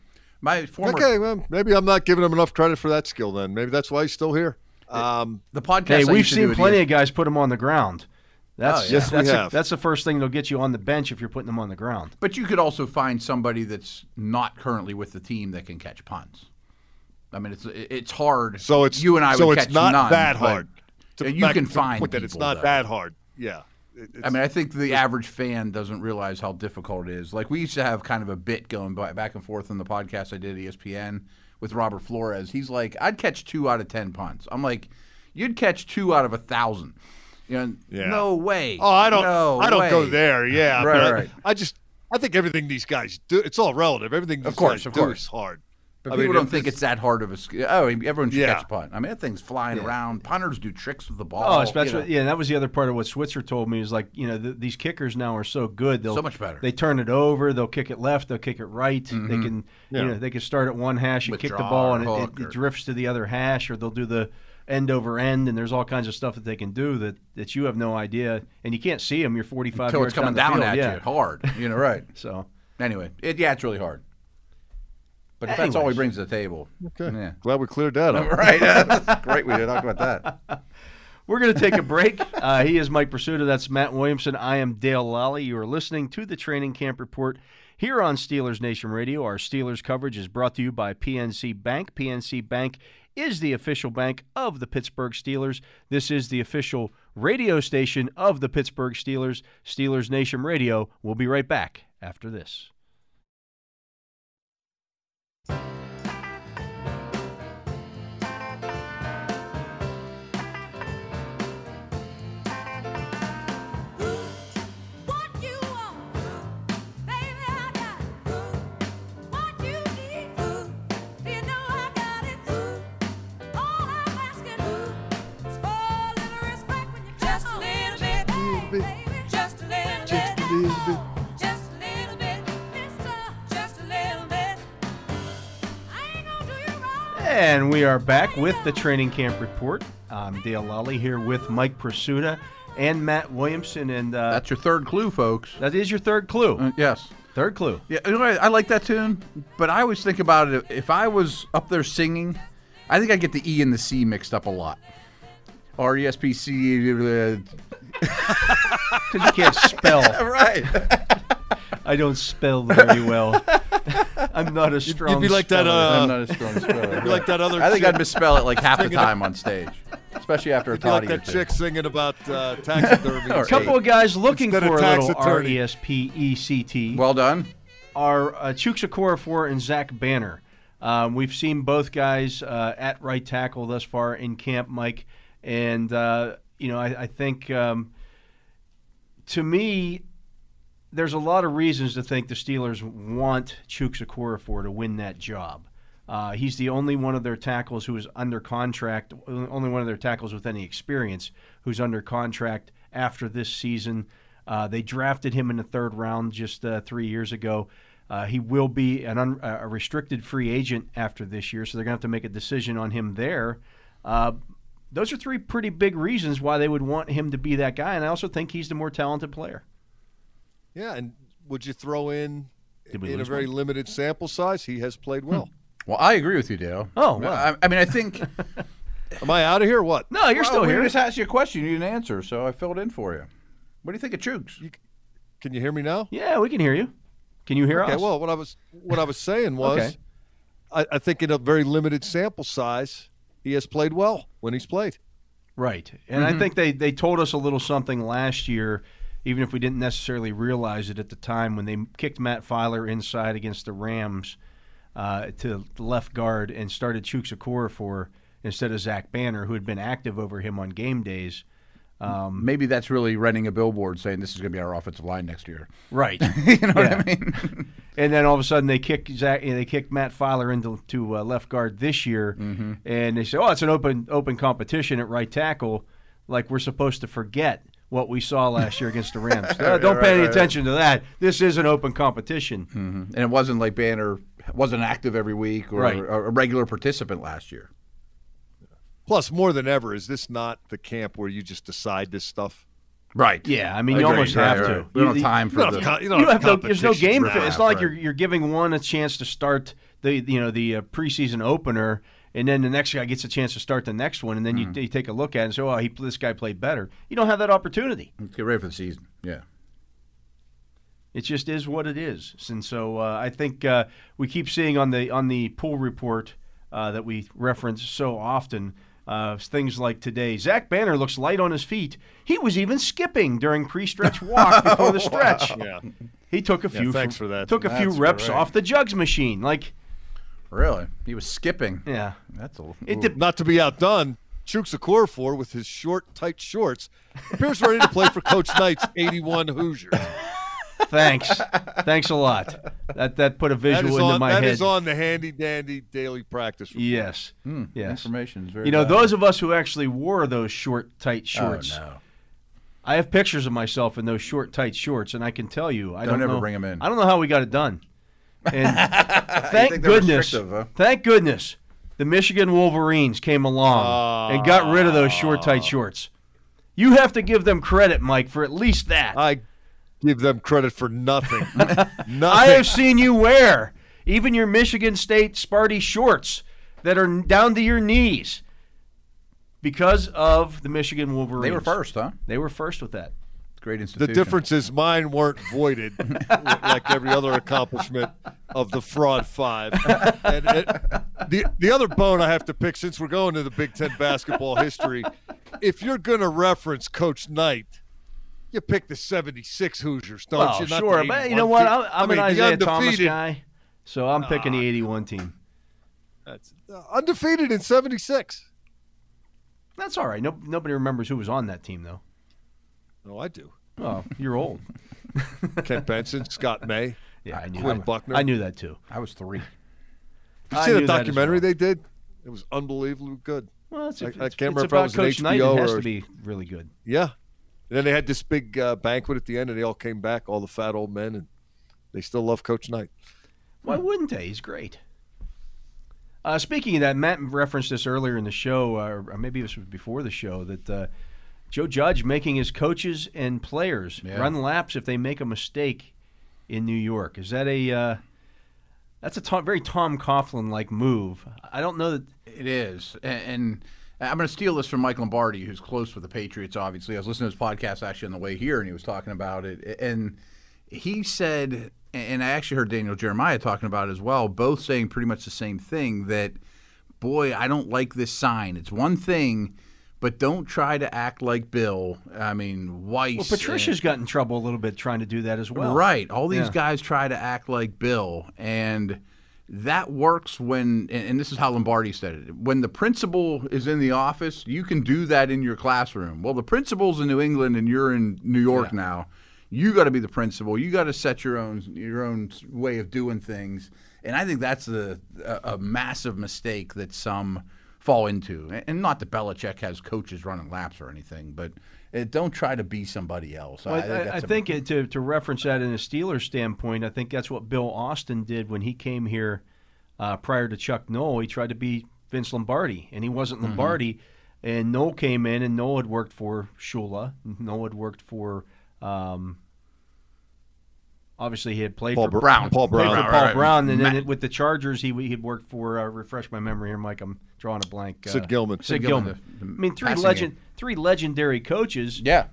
My former Okay, well, maybe I'm not giving him enough credit for that skill. Then maybe that's why he's still here. Um, the podcast. Hey, I we've used to seen with plenty ES- of guys put him on the ground. That's Oh, yeah. Yes, we that's, have. that's the first thing that'll get you on the bench if you're putting them on the ground. But you could also find somebody that's not currently with the team that can catch punts. I mean, it's it's hard. so it's you and I So would it's catch not none, that hard. To you back can find point that it's not though. that hard. Yeah. It- I mean, I think the average fan doesn't realize how difficult it is. Like we used to have kind of a bit going by, back and forth on the podcast I did at ESPN with Robert Flores. He's like, I'd catch two out of ten punts. I'm like, you'd catch two out of a thousand. You know, Yeah. no way. Oh, I don't. No I don't go there. Yeah, Right, but I- I, just. I think everything these guys do. It's all relative. Everything these Of course, guys of do course. is hard. But I people mean, don't think it's that hard of a skill. Oh, everyone should Yeah. catch a punt. I mean, that thing's flying around. Punters do tricks with the ball. Oh, you especially know. yeah. And that was the other part of what Switzer told me is like you know th- these kickers now are so good. They'll So much better. They turn it over. They'll kick it left. They'll kick it right. They mm-hmm. can Yeah. you know they can start at one hash and kick the ball and it, it, or- it drifts to the other hash, or they'll do the end over end. And there's all kinds of stuff that they can do that that you have no idea, and you can't see them. You're 45 Until yards it's coming down, down the at yeah. you hard. You know, right. So Anyway, it, yeah, it's really hard. But if that's all he Anyways. brings to the table. Okay. Yeah. Glad we cleared that up. Right. That's great. We did talk about that. We're going to take a break. Uh, he is Mike Prisuta. That's Matt Williamson. I am Dale Lolley. You are listening to the Training Camp Report here on Steelers Nation Radio. Our Steelers coverage is brought to you by PNC Bank. PNC Bank is the official bank of the Pittsburgh Steelers. This is the official radio station of the Pittsburgh Steelers, Steelers Nation Radio. We'll be right back after this. And we are back with the Training Camp Report. I'm Dale Lolley here with Mike Prisuta and Matt Williamson. And uh, That's your third clue, folks. that is your third clue. Uh, yes. Third clue. Yeah, you know what? I like that tune, but I always think about it. If I was up there singing, I think I get the E and the C mixed up a lot. R E S P C. Because you can't spell. Right. I don't spell very well. I'm not a strong. You'd be like that. speller. Uh, I'm not a strong speller. you'd be like that other. I think chick, I'd misspell it like half the time on stage, especially after a you'd be like toddy or that two. chick singing about uh, taxidermy. A couple of guys looking Instead for of a little R attorney. E S P E C T Well done. are uh, Chuksa Okorafor and Zach Banner. Um, we've seen both guys uh, at right tackle thus far in camp, Mike, and uh, you know I, I think um, to me there's a lot of reasons to think the Steelers want Chuksa Okorafor to win that job. Uh, he's the only one of their tackles who is under contract, only one of their tackles with any experience who's under contract after this season. Uh, they drafted him in the third round just uh, three years ago. Uh, he will be an un, a restricted free agent after this year, so they're going to have to make a decision on him there. Uh, those are three pretty big reasons why they would want him to be that guy, and I also think he's the more talented player. Yeah, and would you throw in in a very one? limited sample size? He has played well. Hmm. Well, I agree with you, Dale. Oh, wow. I, I mean, I think. Am I out of here? What? No, you're Well, still we here. just asked you a question. You didn't answer, so I filled in for you. What do you think of Chooks? Can you hear me now? Yeah, we can hear you. Can you hear Okay. us? Well, what I was what I was saying was, Okay. I, I think in a very limited sample size, he has played well when he's played. Right. And I mm-hmm. think they, they told us a little something last year, even if we didn't necessarily realize it at the time, when they kicked Matt Feiler inside against the Rams uh, to left guard and started Chuksa for instead of Zach Banner, who had been active over him on game days. Um, Maybe that's really renting a billboard saying this is going to be our offensive line next year. right. you know what I mean? And then all of a sudden they kick Zach, they kick Matt Feiler into to uh, left guard this year, Mm-hmm. and they say, "Oh, it's an open open competition at right tackle." Like we're supposed to forget what we saw last year against the Rams. Uh, don't pay any attention to that. This is an open competition. and it wasn't like Banner wasn't active every week or Right. a, a regular participant last year. Plus, more than ever, is this not the camp where you just decide this stuff? Right. Yeah, I mean, you Agreed. almost Right, have right. to. We don't have time for don't the. have, you don't You have have no, there's no game. right? fit. It's not like right. you're you're giving one a chance to start the you know the uh, preseason opener, and then the next guy gets a chance to start the next one, and then you, you take a look at it and say, "Oh, he this guy played better." You don't have that opportunity. Let's get ready for the season. Yeah. It just is what it is, and so uh, I think uh, we keep seeing on the on the pool report uh, that we reference so often uh, things like today. Zach Banner looks light on his feet. He was even skipping during pre-stretch walk before the stretch. Yeah. He took a few. thanks for that. Took a few reps great. off the jugs machine. Like, Really? He was skipping. yeah, That's a. it did, Not to be outdone, Chuksa for with his short, tight shorts, appears ready to play for Coach Knight's 81 Hoosiers. Thanks, thanks a lot. That that put a visual into on, my that head. That is on the handy dandy daily practice report. yes, Hmm, yes. Information is very. You know, valuable. those of us who actually wore those short, tight shorts. Oh, no. I have pictures of myself in those short, tight shorts, and I can tell you, I Don't don't, ever know, them in. I don't know how we got it done. And thank goodness, huh? thank goodness, the Michigan Wolverines came along and got rid of those short, tight ah. shorts. You have to give them credit, Mike, for at least that. I give them credit for nothing. nothing. I have seen you wear even your Michigan State Sparty shorts that are down to your knees because of the Michigan Wolverines. They were first, huh? They were first with that. Great The institution. difference is mine weren't voided like every other accomplishment of the fraud five. And it, the the other bone I have to pick since we're going to the Big Ten basketball history, if you're going to reference Coach Knight, you pick the '76 Hoosiers, don't Well, you? Not sure, but you know what? I'm, I'm I mean, an Isiah Thomas undefeated- guy, so I'm picking the '81 team. That's, uh, undefeated in '76. That's all right. No, nobody remembers who was on that team, though. No, I do. Oh, you're old. Kent Benson, Scott May. Yeah, I knew Quinn that. Buckner. I knew that too. I was three. Did you I see the knew that as documentary well. they did? It was unbelievably good. Well, it's, I- I it's, can't it's remember if about it was an Coach Knight. HBO It has or- to be really good. Yeah. And then they had this big uh, banquet at the end, and they all came back, all the fat old men, and they still love Coach Knight. Why wouldn't they? He's great. Uh, speaking of that, Matt referenced this earlier in the show, uh, or maybe this was before the show, that uh, Joe Judge making his coaches and players Yeah. run laps if they make a mistake in New York. Is that a uh, that's a Tom, very Tom Coughlin like move? I don't know that. It is, and, and I'm going to steal this from Mike Lombardi, who's close with the Patriots. Obviously, I was listening to his podcast actually on the way here, and he was talking about it, and he said, and I actually heard Daniel Jeremiah talking about it as well, both saying pretty much the same thing that, boy, I don't like this sign. It's one thing. But don't try to act like Bill. I mean, Weis. Well, Patricia's got in trouble a little bit trying to do that as well. Right. All these Yeah. guys try to act like Bill, and that works when. And, and this is how Lombardi said it: when the principal is in the office, you can do that in your classroom. Well, the principal's in New England, and you're in New York now. You got to be the principal. You got to set your own your own way of doing things. And I think that's a, a, a massive mistake that some fall into. And- not that Belichick has coaches running laps or anything, but uh, don't try to be somebody else. Well, I, I, a- think it, to to reference that in a Steelers standpoint, I think that's what Bill Austin did when he came here uh, prior to Chuck Noll. He tried to be Vince Lombardi, and he wasn't Mm-hmm. Lombardi. And Noll came in, and Noll had worked for Shula. Noll had worked for. Um, obviously, he had played Paul for Br- Brown. Paul played Brown. for Paul right. Brown, and then Matt- with the Chargers, he he had worked for. Uh, refresh my memory here, Mike. I'm drawing a blank. Uh, Sid Gilman. Sid Sid Gilman. Gilman, the- the I mean, three passing legend, three legendary coaches. Yeah.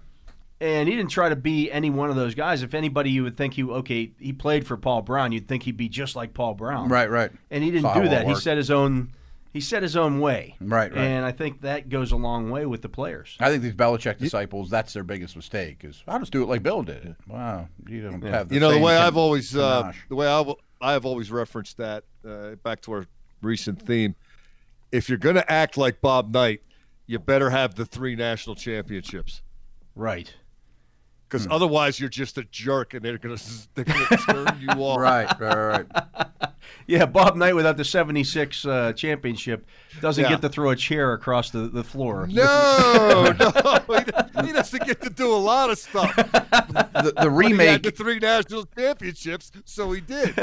and he didn't try to be any one of those guys. If anybody, you would think he okay, he played for Paul Brown. You'd think he'd be just like Paul Brown, Right, right. And he didn't Saw how do it that. He worked. set his own. He set his own way, Right, right. And I think that goes a long way with the players. I think these Belichick disciples, that's their biggest mistake. Is I'll just do it like Bill did it. Wow, you don't have the You know the way I've always uh, the way I've I have always referenced that uh, back to our recent theme. If you're going to act like Bob Knight, you better have the three national championships Right. Because Hmm. otherwise you're just a jerk and they're going to they're going to turn you off. right, right, right, right. Yeah, Bob Knight without the '76 uh, championship doesn't Yeah. get to throw a chair across the, the floor. No, no, he, he doesn't get to do a lot of stuff. The, the He had remake, the three national championships, so he did.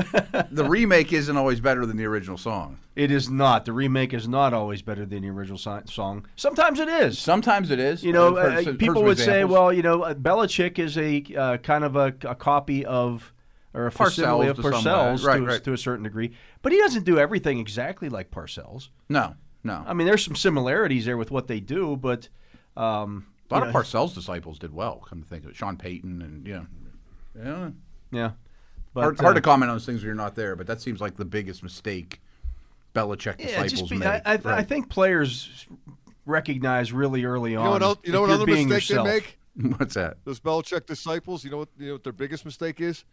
the remake isn't always better than the original song. It is not. The remake is not always better than the original si- song. Sometimes it is. Sometimes it is. You know, heard uh, heard people some would say, well, you know, uh, Belichick is a uh, kind of a, a copy of or a facsimile Parcells of to. Parcells Right, to, a- right. to a certain degree, but he doesn't do everything exactly like Parcells. no, no. I mean, there's some similarities there with what they do, but um, a lot you of know, Parcells disciples did well. Come to think of it, Sean Payton and you know, yeah. yeah. But, hard, hard uh, to comment on those things when you're not there, but that seems like the biggest mistake Belichick Yeah, disciples just be, made. I, I, I think players recognize really early on. You know what? el- You know what other mistake yourself. they make? What's that? Those Belichick disciples. You know what? You know what their biggest mistake is?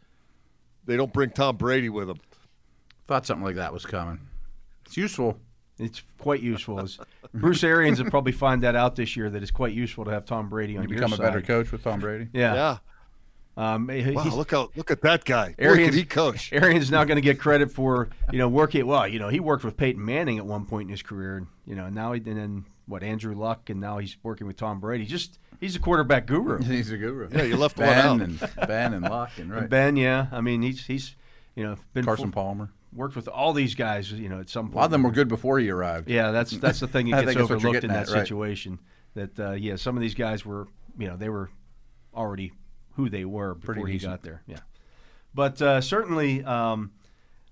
They don't bring Tom Brady with them. Thought something like that was coming. It's useful. It's quite useful. It's- Bruce Arians will probably find that out this year that it's quite useful to have Tom Brady on You your become a better coach with Tom Brady. Yeah. Yeah. Um, Wow. Look how look at that guy. Arians, can he coach? Arians now going to get credit for you know working. Well, you know he worked with Peyton Manning at one point in his career, and you know now he and then what Andrew Luck, and now he's working with Tom Brady. Just he's a quarterback guru. He's a guru. Yeah, you left one Ben out. and Ben and Luck and right. Ben, yeah, I mean he's he's you know been Carson fu- Palmer. worked with all these guys. You know at some point. A lot of them were good before he arrived. Yeah, that's that's the thing I that gets think that's what overlooked in getting that at, right. situation. That uh, yeah, some of these guys were you know they were already who they were before Pretty he decent. got there. Yeah, but uh, certainly um,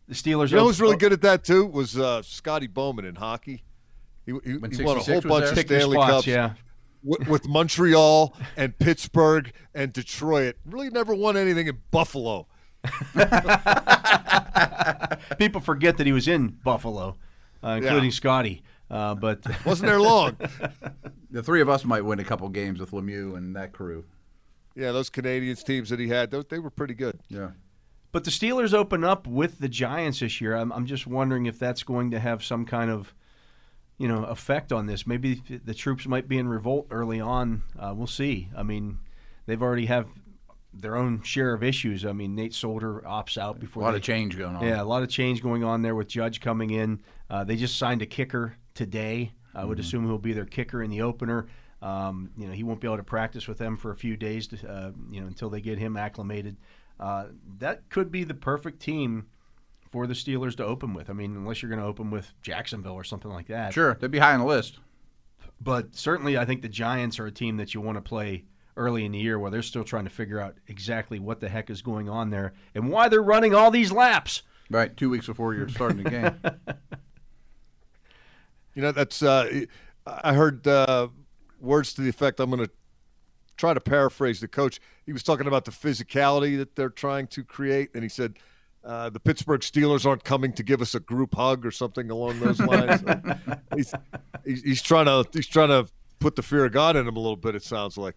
the Steelers. You know who's really oh, good at that too? Was uh, Scotty Bowman in hockey. He, he, he won a whole bunch there? of pick Stanley spots, Cups Yeah, with, with Montreal and Pittsburgh and Detroit. Really never won anything in Buffalo. people forget that he was in Buffalo, uh, including Yeah. Scotty. Uh, but Wasn't there long. The three of us might win a couple games with Lemieux and that crew. yeah, those Canadiens teams that he had, those, they were pretty good. Yeah. But the Steelers open up with the Giants this year. I'm, I'm just wondering if that's going to have some kind of, you know, effect on this. Maybe the troops might be in revolt early on. Uh, we'll see. I mean, they've already have their own share of issues. I mean, Nate Solder opts out before A lot they, of change going on. Yeah, a lot of change going on there with Judge coming in. Uh, they just signed a kicker today. I would assume he'll be their kicker in the opener. Um, you know, he won't be able to practice with them for a few days, to, uh, you know, until they get him acclimated. Uh, that could be the perfect team for the Steelers to open with. I mean, unless you're going to open with Jacksonville or something like that. Sure, they'd be high on the list. But certainly, I think the Giants are a team that you want to play early in the year, where they're still trying to figure out exactly what the heck is going on there and why they're running all these laps. Right, two weeks before you're starting the game. You know, that's. Uh, I heard uh, words to the effect. I'm going to try to paraphrase the coach. He was talking about the physicality that they're trying to create, and he said uh, the Pittsburgh Steelers aren't coming to give us a group hug or something along those lines. he's, he's he's trying to he's trying to put the fear of God in him a little bit. It sounds like.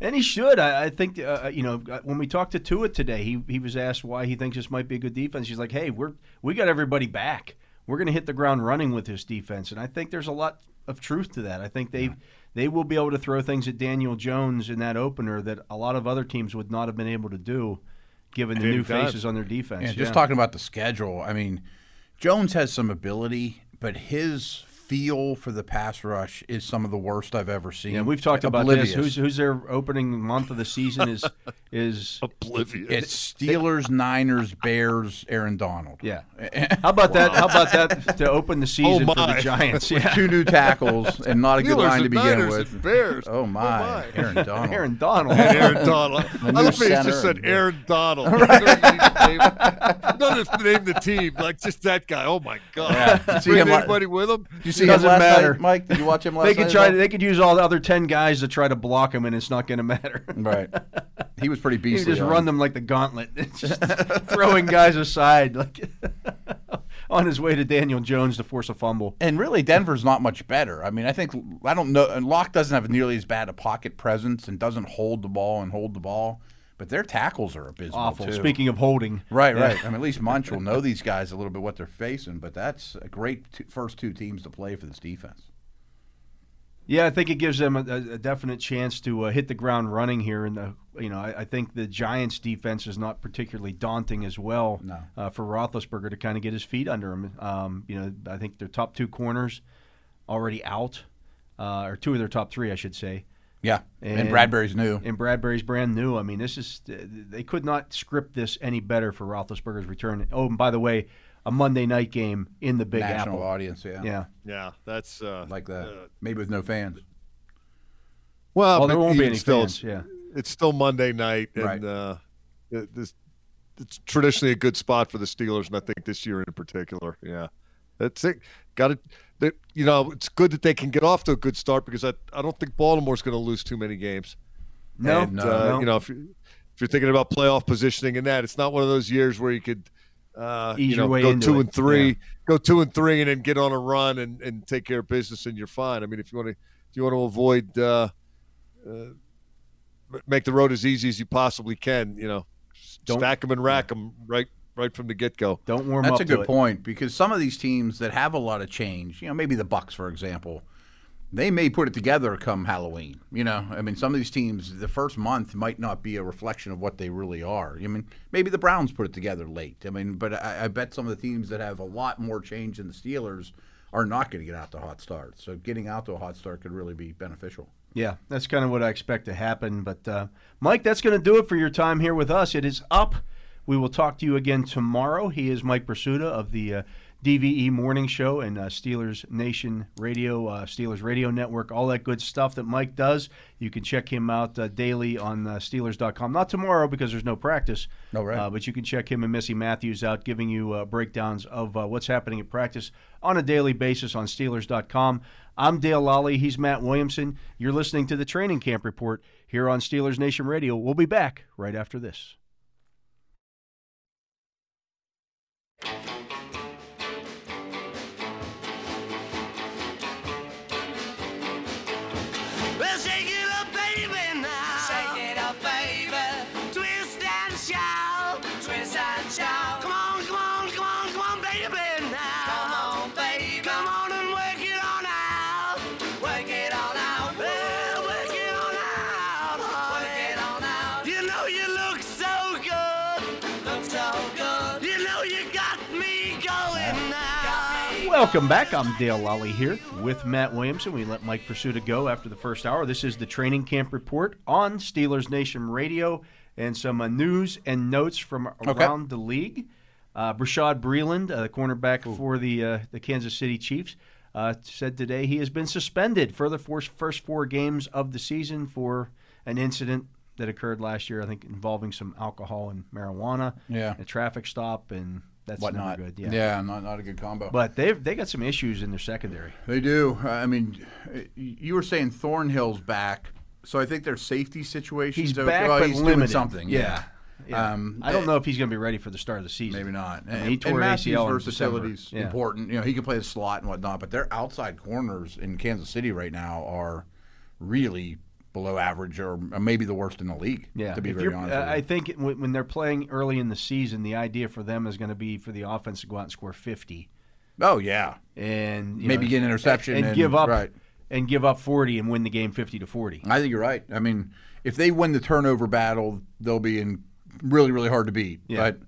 And he should. I, I think uh, you know when we talked to Tua today, he he was asked why he thinks this might be a good defense. He's like, "Hey, we're we got everybody back. We're going to hit the ground running with this defense." And I think there's a lot of truth to that. I think they they will be able to throw things at Daniel Jones in that opener that a lot of other teams would not have been able to do, given the And new God. faces on their defense. And just talking about the schedule, I mean, Jones has some ability, but his feel for the pass rush is some of the worst I've ever seen. Yeah, we've talked about Oblivious. this. Who's who's their opening month of the season is is Oblivious. It's Steelers, Niners, Bears, Aaron Donald. yeah. How about that? How about that to open the oh, season for the. Giants? Yeah. two new tackles and not a good line to begin Niners with. and Bears. Oh my, oh, my. Aaron Donald. Aaron Donald. And Aaron Donald. I new love how he just said Aaron Donald. You don't even name- you don't have to name the team. Like just that guy. Oh my God. Yeah. See Bring him li- anybody with him? Did you see see Doesn't him last matter. night, Mike? Did you watch him last They could at try. They could use all the other ten guys to try to block him, and it's not going to matter. Right. He was pretty He beastly. would just on run them like the gauntlet, just throwing guys aside, like on his way to Daniel Jones to force a fumble. And really, Denver's not much better. I mean, I think I don't know. And Lock doesn't have nearly as bad a pocket presence and doesn't hold the ball and hold the ball, but their tackles are abysmal Awful. too. Speaking of holding, Right, Yeah. right. I mean, at least Munch will know these guys a little bit what they're facing, but that's a great t- first two teams to play for this defense. Yeah, I think it gives them a, a definite chance to uh, hit the ground running here. And you know, I, I think the Giants' defense is not particularly daunting as well No. uh, for Roethlisberger to kind of get his feet under him. Um, you know, I think their top two corners already out, uh, or two of their top three, I should say. Yeah, and, And- Bradbury's new. And Bradbury's brand new. I mean, this is they could not script this any better for Roethlisberger's return. Oh, and by the way, a Monday night game in the Big national Apple. audience. Yeah, Yeah. Yeah, that's uh, like that. uh, Maybe with no fans. well, Well, there won't be any still, fans. Yeah. it's still Monday night, and Right. uh, it, this it's traditionally a good spot for the Steelers, and I think this year in particular, yeah, that's it. Got it. You know, it's good that they can get off to a good start because I I don't think Baltimore's going to lose too many games. No, and, no, uh, no. you know, if you if you're thinking about playoff positioning and that, it's not one of those years where you could. Uh, Ease you know, go two it. and three, Yeah. go two and three, and then get on a run and, and take care of business, and you're fine. I mean, if you want to, if you want to avoid, uh, uh, make the road as easy as you possibly can. You know, Don't- stack them and rack them right, right from the get go. Don't warm That's up a to good it. point because some of these teams that have a lot of change, you know, maybe the Bucks, for example, they may put it together come Halloween. You know, I mean, some of these teams, the first month might not be a reflection of what they really are. I mean, maybe the Browns put it together late. I mean, but I, I bet some of the teams that have a lot more change than the Steelers are not going to get out to a hot start. So getting out to a hot start could really be beneficial. Yeah, that's kind of what I expect to happen. But uh, Mike, that's going to do it for your time here with us. It is up. We will talk to you again tomorrow. He is Mike Prisuta of the uh, DVE Morning Show and uh, Steelers Nation Radio, uh, Steelers Radio Network, all that good stuff that Mike does. You can check him out uh, daily on uh, Steelers.com. Not tomorrow because there's no practice. Oh, right. Uh, but you can check him and Missy Matthews out, giving you uh, breakdowns of uh, what's happening at practice on a daily basis on Steelers.com. I'm Dale Lolley. He's Matt Williamson. You're listening to the Training Camp Report here on Steelers Nation Radio. We'll be back right after this. Welcome back. I'm Dale Lolley here with Matt Williamson. We let Mike Prisuta go after the first hour. This is the Training Camp Report on Steelers Nation Radio and some uh, news and notes from around the league. Uh, Bashaud Breeland, uh, cornerback for the uh, the Kansas City Chiefs, uh, said today he has been suspended for the first, first four games of the season for an incident that occurred last year, I think involving some alcohol and marijuana, Yeah. a traffic stop, and that's Whatnot. good. yeah, not, not a good combo. But they've they got some issues in their secondary. They do. I mean, you were saying Thornhill's back, so I think their safety situation. He's back, Well, but he's limited. doing something. Yeah. Yeah. Um, I don't know if he's going to be ready for the start of the season. Maybe not. I mean, And, he and Matthews' ACL versatility is Yeah. important. You know, he can play the slot and whatnot, but their outside corners in Kansas City right now are really below average or maybe the worst in the league. Yeah, to be If very honest. with you. I think when they're playing early in the season, the idea for them is going to be for the offense to go out and score 50, oh yeah, and you Maybe know, get an interception and, and- give up right. and give up 40 and win the game 50 to 40. I think you're right. I mean, if they win the turnover battle, they'll be in really, really hard to beat. Yeah. But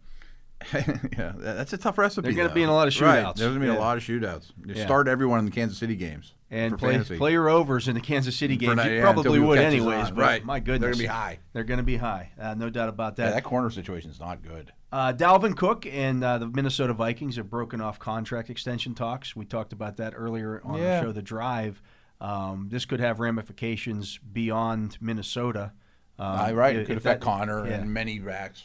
yeah, that's a tough recipe. They're gonna be in a lot of Right. shootouts. There's gonna be Yeah. a lot of shootouts. You Yeah. start everyone in the Kansas City games And play, fantasy. play your overs in the Kansas City games. you yeah, probably would anyways, but Right. my goodness. They're gonna be high. They're going to be high. Uh, no doubt about Yeah, that. that corner situation is not good. Uh, Dalvin Cook and uh, the Minnesota Vikings have broken off contract extension talks. We talked about that earlier on Yeah. the show, The Drive. Um, this could have ramifications beyond Minnesota. Um, right. It Could affect that- Conner and many backs.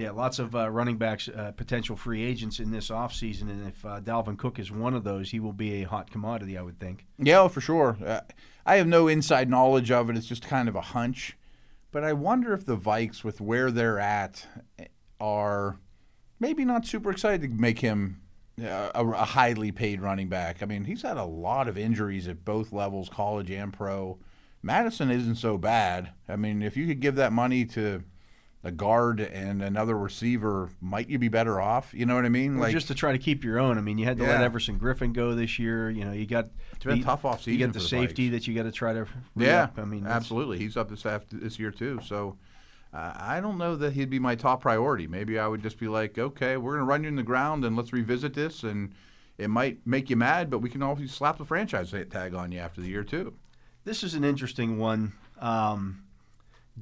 Yeah, lots of uh, running backs, uh, potential free agents in this offseason, and if uh, Dalvin Cook is one of those, he will be a hot commodity, I would think. Yeah, for sure. Uh, I have no inside knowledge of it. It's just kind of a hunch. But I wonder if the Vikes, with where they're at, are maybe not super excited to make him uh, a, a highly paid running back. I mean, he's had a lot of injuries at both levels, college and pro. Madison isn't so bad. I mean, if you could give that money to a guard and another receiver, might you be better off? You know what I mean? Or just to try to keep your own. I mean, you had to let Everson Griffen go this year. You know, you got It's been a the- tough offseason You got the the safety Vikes. that you got to try to. Yeah, re-up. I mean, absolutely. He's up this after this year too. So uh, I don't know that he'd be my top priority. Maybe I would just be like, okay, we're going to run you in the ground and let's revisit this. And it might make you mad, but we can always slap the franchise tag on you after the year too. This is an interesting one. Um,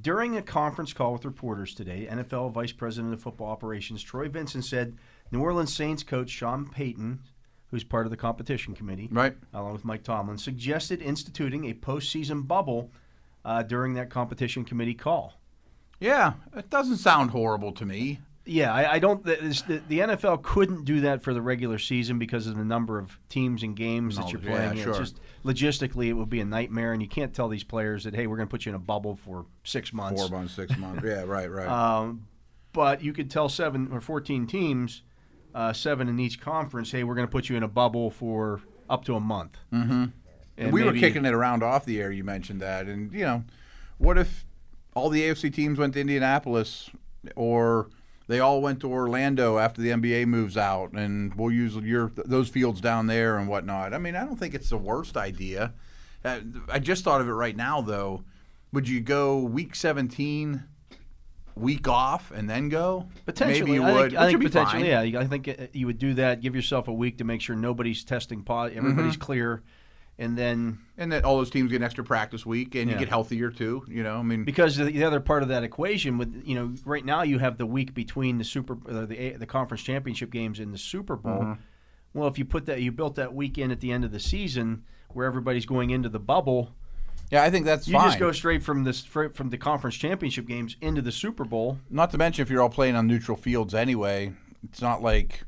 during a conference call with reporters today, NFL Vice President of Football Operations Troy Vincent said New Orleans Saints coach Sean Payton, who's part of the competition committee, Right. along with Mike Tomlin, suggested instituting a postseason bubble uh, during that competition committee call. Yeah, it doesn't sound horrible to me. Yeah, I, I don't. The, the, NFL couldn't do that for the regular season because of the number of teams and games that you're yeah, playing. It's just logistically, it would be a nightmare, and you can't tell these players that hey, we're going to put you in a bubble for six months. Four months, six months. Yeah, right, right. Um, but you could tell seven or fourteen teams, uh, seven in each conference, hey, we're going to put you in a bubble for up to a month. Mm-hmm. And we were kicking it around off the air. You mentioned that, and you know, what if all the AFC teams went to Indianapolis, or they all went to Orlando after the NBA moves out, and we'll use your those fields down there and whatnot. I mean, I don't think it's the worst idea. Uh, I just thought of it right now, though. Would you go week seventeen? Week off and then go? Potentially, maybe you I would. think, I think potentially, fine. yeah. you- I think uh, you would do that. Give yourself a week to make sure nobody's testing positive, everybody's Mm-hmm. clear, and then And that all those teams get an extra practice week, and Yeah. you get healthier too. You know, I mean, because the, the other part of that equation with you know right now you have the week between the super uh, the the conference championship games and the Super Bowl. Mm-hmm. Well, if you put that you built that weekend at the end of the season where everybody's going into the bubble, yeah, I think that's you fine. just go straight from this from the conference championship games into the Super Bowl. Not to mention, if you're all playing on neutral fields anyway, it's not like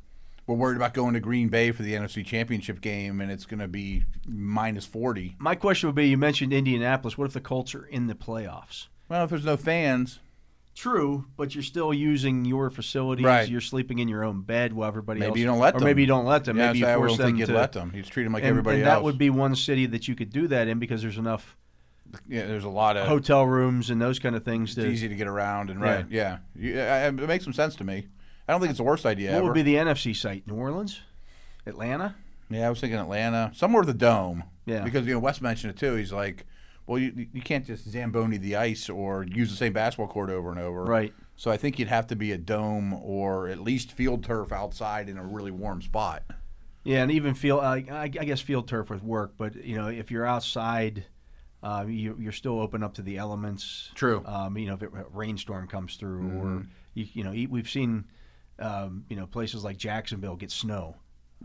we're worried about going to Green Bay for the NFC Championship game and it's going to be minus 40. My question would be: You mentioned Indianapolis. What if the Colts are in the playoffs? Well, if there's no fans, True, but you're still using your facilities. Right. You're sleeping in your own bed while everybody else. maybe you don't let or them. maybe you don't let them. Yeah, maybe so you I force don't them to let them. You treat them like and, everybody and else. that would be one city that you could do that in because there's enough yeah, there's a lot of. hotel rooms and those kind of things. it's To, easy to get around and right. Yeah, yeah. it makes some sense to me. I don't think it's the worst idea what ever. would be the NFC site? New Orleans, Atlanta. Yeah, I was thinking Atlanta, somewhere with a dome. Yeah. Because you know Wes mentioned it too. He's like, well, you you can't just zamboni the ice or use the same basketball court over and over. Right. So I think you'd have to be a dome or at least field turf outside in a really warm spot. Yeah, and even field. I, I guess field turf would work, but you know if you're outside. Uh, you, you're still open up to the elements. True. Um, you know, if it, a rainstorm comes through, Mm-hmm. or you, you know, we've seen, um, you know, places like Jacksonville get snow.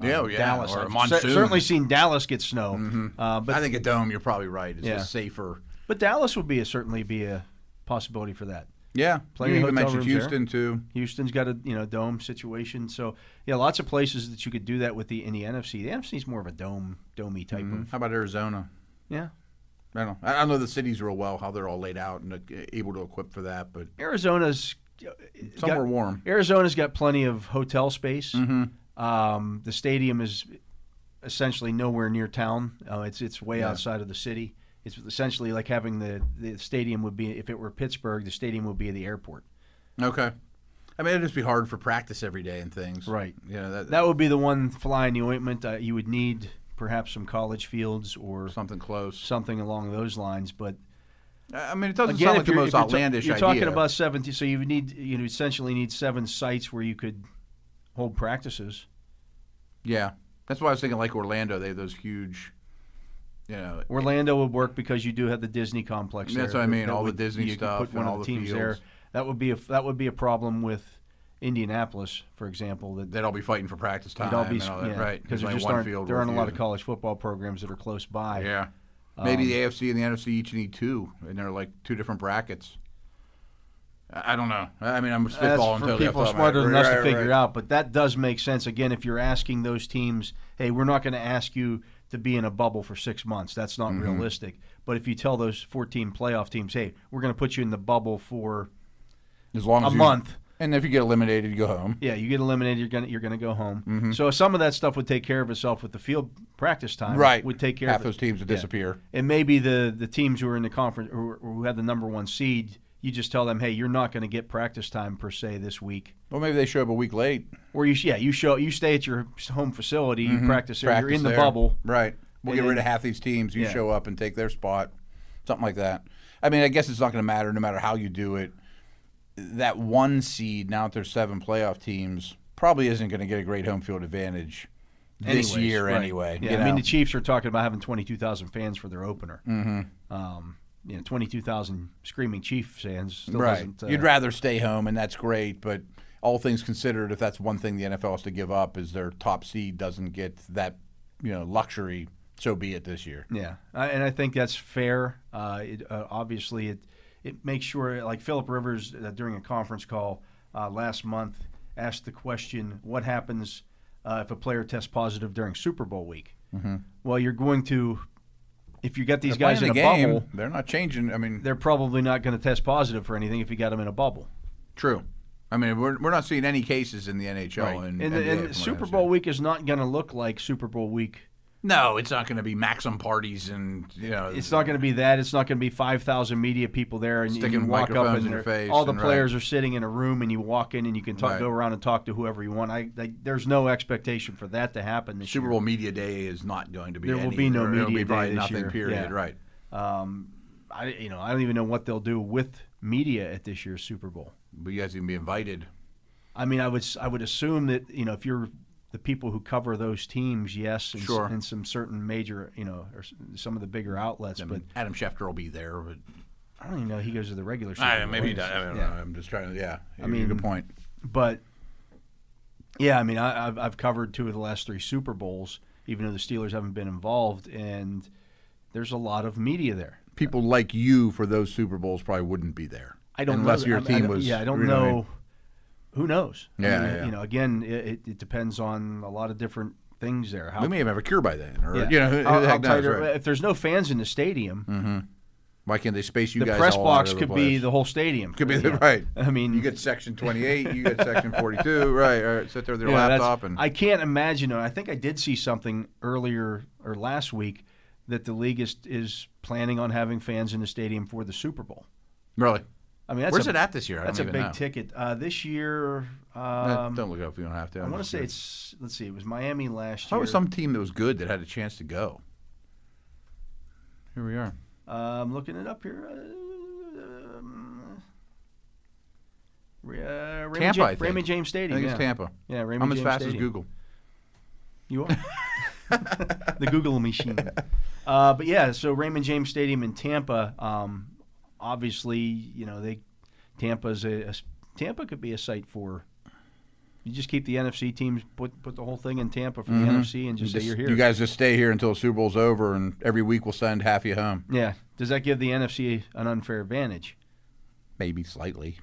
Yeah, Um, oh, yeah, Dallas. or monsoon. cer- certainly seen Dallas get snow. Uh, but I think a dome. You're probably right. It's Yeah. just safer. but Dallas would be a, certainly be a possibility for that. Yeah. Plenty you of even hotel mentioned rooms there. Houston too. Houston's got a you know dome situation, so yeah, lots of places that you could do that with the in the NFC. The NFC is more of a dome, domey type of How about Arizona? yeah. I don't know. I I don't know the cities real well, how they're all laid out and uh, able to equip for that, but Arizona's somewhere got- warm. Arizona's got plenty of hotel space. Mm-hmm. Um, the stadium is essentially nowhere near town. Uh, it's it's way Yeah. outside of the city. It's essentially like having the the stadium would be if it were Pittsburgh, the stadium would be at the airport. Okay. I mean, it'd just be hard for practice every day and things. Right. Yeah. that, That would be the one fly in the ointment. Uh, you would need perhaps some college fields or something close. something along those lines. But I mean, it doesn't again, sound like the most if you're you're talking about seventy, so you need you know essentially need seven sites where you could hold practices. Yeah. That's why I was thinking like Orlando. They have those huge, you know, Orlando would work because you do have the Disney complex. That's there. what I mean, That all the Disney you could stuff Put one and of all the the teams there. That would be a that would be a problem with Indianapolis, for example. That they'd all be fighting for practice time they'd all be all that, yeah, right? because there just aren't there aren't a lot of college football programs that are close by. Yeah. Maybe Um, the AFC and the NFC each need two, and they're like two different brackets. I don't know. I mean, I'm That's spitballing for totally off people the top of my smarter than us Right, to figure right. out. But that does make sense. Again, if you're asking those teams, hey, we're not going to ask you to be in a bubble for six months. That's not Mm-hmm. realistic. But if you tell those 14 playoff teams, hey, we're going to put you in the bubble for As long a as you- month. And if you get eliminated, you go home. Yeah, you get eliminated, you're gonna you're gonna go home. Mm-hmm. So some of that stuff would take care of itself with the field practice time. Right. would take care Half of it. those teams would Yeah. disappear. And maybe the the teams who are in the conference or, who have the number one seed, you just tell them, hey, you're not going to get practice time per se this week. Well, maybe they show up a week late. Or you yeah you show you stay at your home facility, you practice there, you're Mm-hmm. Practice in the bubble. Right. We'll get rid of half these teams. You Yeah. show up and take their spot. Something like that. I mean, I guess it's not going to matter no matter how you do it. That one seed, now that there's seven playoff teams, probably isn't going to get a great home field advantage this Anyways, year right. anyway. Yeah, you I mean the Chiefs are talking about having 22,000 fans for their opener. Mm-hmm. Um, you know, 22,000 screaming Chief fans still right. Uh, You'd rather stay home, and that's great. But all things considered, if that's one thing the NFL has to give up, is their top seed doesn't get that, you know, luxury. So be it this year. Yeah, I- and I think that's fair. Uh, it, uh, obviously, it it makes sure, like Philip Rivers uh, during a conference call uh, last month asked the question, "What happens uh, if a player tests positive during Super Bowl week?" Mm-hmm. Well, you're going to, if you got these They're guys in playing a game. bubble, They're not changing. I mean, they're probably not going to test positive for anything if you got them in a bubble. True. I mean, we're, we're not seeing any cases in the NHL. And, And, NBA, from and Super Bowl week is not going to look like Super Bowl week. No, it's not going to be Maxim parties and you know. It's not going to be that. It's not going to be five thousand media people there, and you walk up and in your face all the players are sitting in a room, and you walk in and you can talk, Right. go around and talk to whoever you want. I, I there's no expectation for that to happen this Super year. Bowl media day is not going to be. There will be no media be day this nothing. year. Period. Yeah. Right. Um, I you know I don't even know what they'll do with media at this year's Super Bowl. But you guys can be invited. I mean, I would I would assume that you know if you're the people who cover those teams, yes, and, s- Sure. and some certain major you know or s- some of the bigger outlets, I but mean, Adam Schefter will be there, but I don't even know he goes to the regular. Super I, Bowl. maybe he does. I don't yeah. know. I'm just trying to. Yeah. I mean- good point. But yeah, I mean, I, I've I've covered two of the last three Super Bowls, even though the Steelers haven't been involved, and there's a lot of media there. People like you for those Super Bowls probably wouldn't be there. I don't unless know, your I- I team don't- was. Yeah, I don't you what know. I mean? Who knows? I Yeah, mean, yeah. You know, again, it, it depends on a lot of different things there. How, We may have a cure by then, or yeah. you know, who, who How- the how heck knows? right? If there's no fans in the stadium, mm-hmm. Why can't they space you guys? the guys? press box could be the whole stadium. Could be the right. I mean, You get section 28, you get section 42, right? All right, sit there with your Yeah, laptop and I can't imagine. I think I did see something earlier or last week that the league is is planning on having fans in the stadium for the Super Bowl. really. I mean, that's Where's a, it at this year? I That's a big know. ticket. Uh, this year, um, don't look it up if you don't have to. I I'm want to say it's. Let's see. It was Miami last How year. was some team that was good that had a chance to go? Here we are. Uh, I'm looking it up here. Uh, um, uh, Raymond, Tampa, Ja- I think. Raymond James I Stadium. think yeah. it's Tampa. Yeah, Raymond I'm as James fast Stadium. as Google. You are the Google machine. Uh, but yeah, so Raymond James Stadium in Tampa. Um, obviously, you know they Tampa's a, a Tampa could be a site for. You just keep the NFC teams put put the whole thing in Tampa for the mm-hmm. NFC and just say you're here. You guys just stay here until the Super Bowl's over, and every week we'll send half you home. yeah. Does that give the NFC an unfair advantage? Maybe slightly.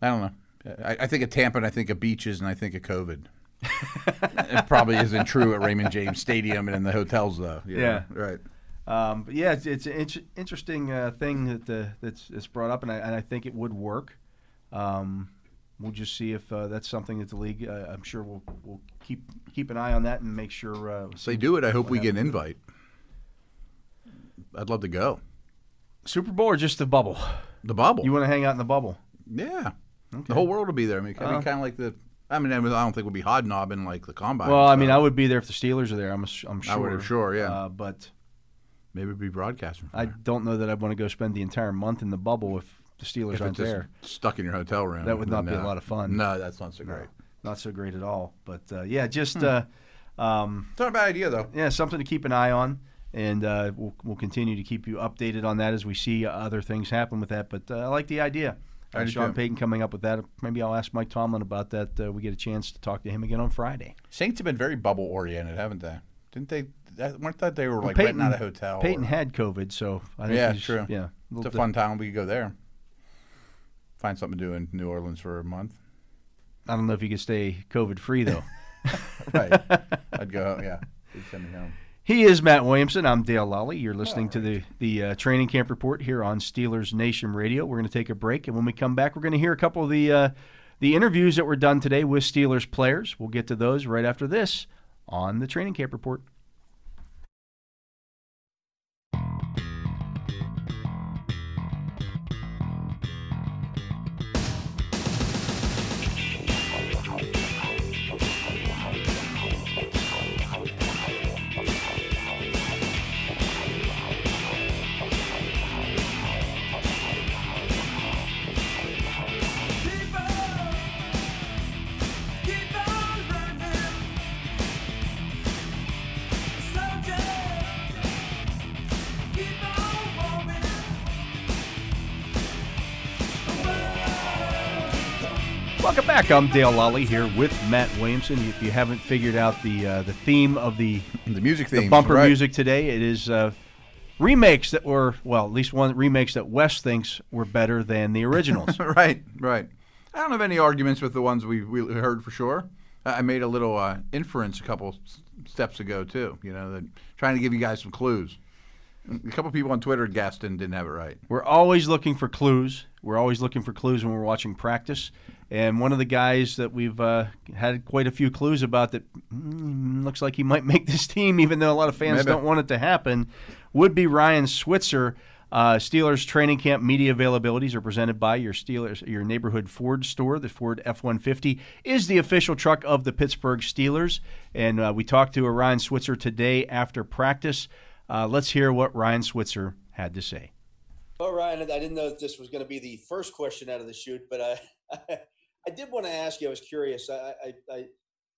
I don't know. I, I think of Tampa, and I think of beaches, and I think of COVID. it probably isn't true at Raymond James Stadium and in the hotels, though. know? Yeah. Right. Um, but yeah, it's, it's an int- interesting uh, thing that the, that's, that's brought up, and I, and I think it would work. Um, we'll just see if uh, that's something that the league. Uh, I'm sure we'll we'll keep keep an eye on that and make sure. Uh, If they do it, I hope we get an invite. I'd love to go. Super Bowl or just the bubble. The bubble. You want to hang out in the bubble? yeah. Okay. The whole world will be there. I mean, I mean Uh, kind of like the. I mean, I don't think we'll be hobnobbing like the combine. Well, I mean. I would be there if the Steelers are there. I'm I'm sure. I would have- sure, yeah. Uh, but maybe be broadcasting. From I there. don't know that I'd want to go spend the entire month in the bubble if the Steelers if aren't there. stuck in your hotel room. That would not then be a lot of fun. No, that's not so great. Not so great at all. But uh, yeah, just Hmm. uh, um, It's not a bad idea though. yeah, something to keep an eye on, and uh, we'll we'll continue to keep you updated on that as we see other things happen with that. But uh, I like the idea. I Uh, Sean too. Payton coming up with that. Maybe I'll ask Mike Tomlin about that. Uh, we get a chance to talk to him again on Friday. Saints have been very bubble oriented, haven't they? Didn't they? That, weren't that they were like Payton, renting out a hotel? Payton or- had COVID, so I think Yeah, true. Yeah, It's a fun town. We could go there. Find something to do in New Orleans for a month. I don't know if you could stay COVID free though. Right. I'd go. Yeah. They'd send me home. He is Matt Williamson. I'm Dale Lolley. You're listening to the the uh, training camp report here on Steelers Nation Radio. We're going to take a break, and when we come back, we're going to hear a couple of the uh, the interviews that were done today with Steelers players. We'll get to those right after this on the training camp report. Welcome back. I'm Dale Lolley here with Matt Williamson. If you haven't figured out the uh, the theme of the The music theme, the bumper right. music today, it is uh, remakes that were well, at least one remakes that Wes thinks were better than the originals. right, right. I don't have any arguments with the ones we, we heard for sure. I made a little uh, inference a couple steps ago too. You know, that, trying to give you guys some clues. A couple people on Twitter guessed and didn't have it right. We're always looking for clues. We're always looking for clues when we're watching practice. And one of the guys that we've uh, had quite a few clues about that mm, looks like he might make this team, even though a lot of fans Maybe. don't want it to happen, would be Ryan Switzer. Uh, Steelers training camp media availabilities are presented by your Steelers, your neighborhood Ford store. The Ford F-150 is the official truck of the Pittsburgh Steelers, and uh, we talked to Ryan Switzer today after practice. Uh, let's hear what Ryan Switzer had to say. Well, Ryan, I didn't know if this was going to be the first question out of the chute, but I, I did want to ask you. I was curious. I, I, I,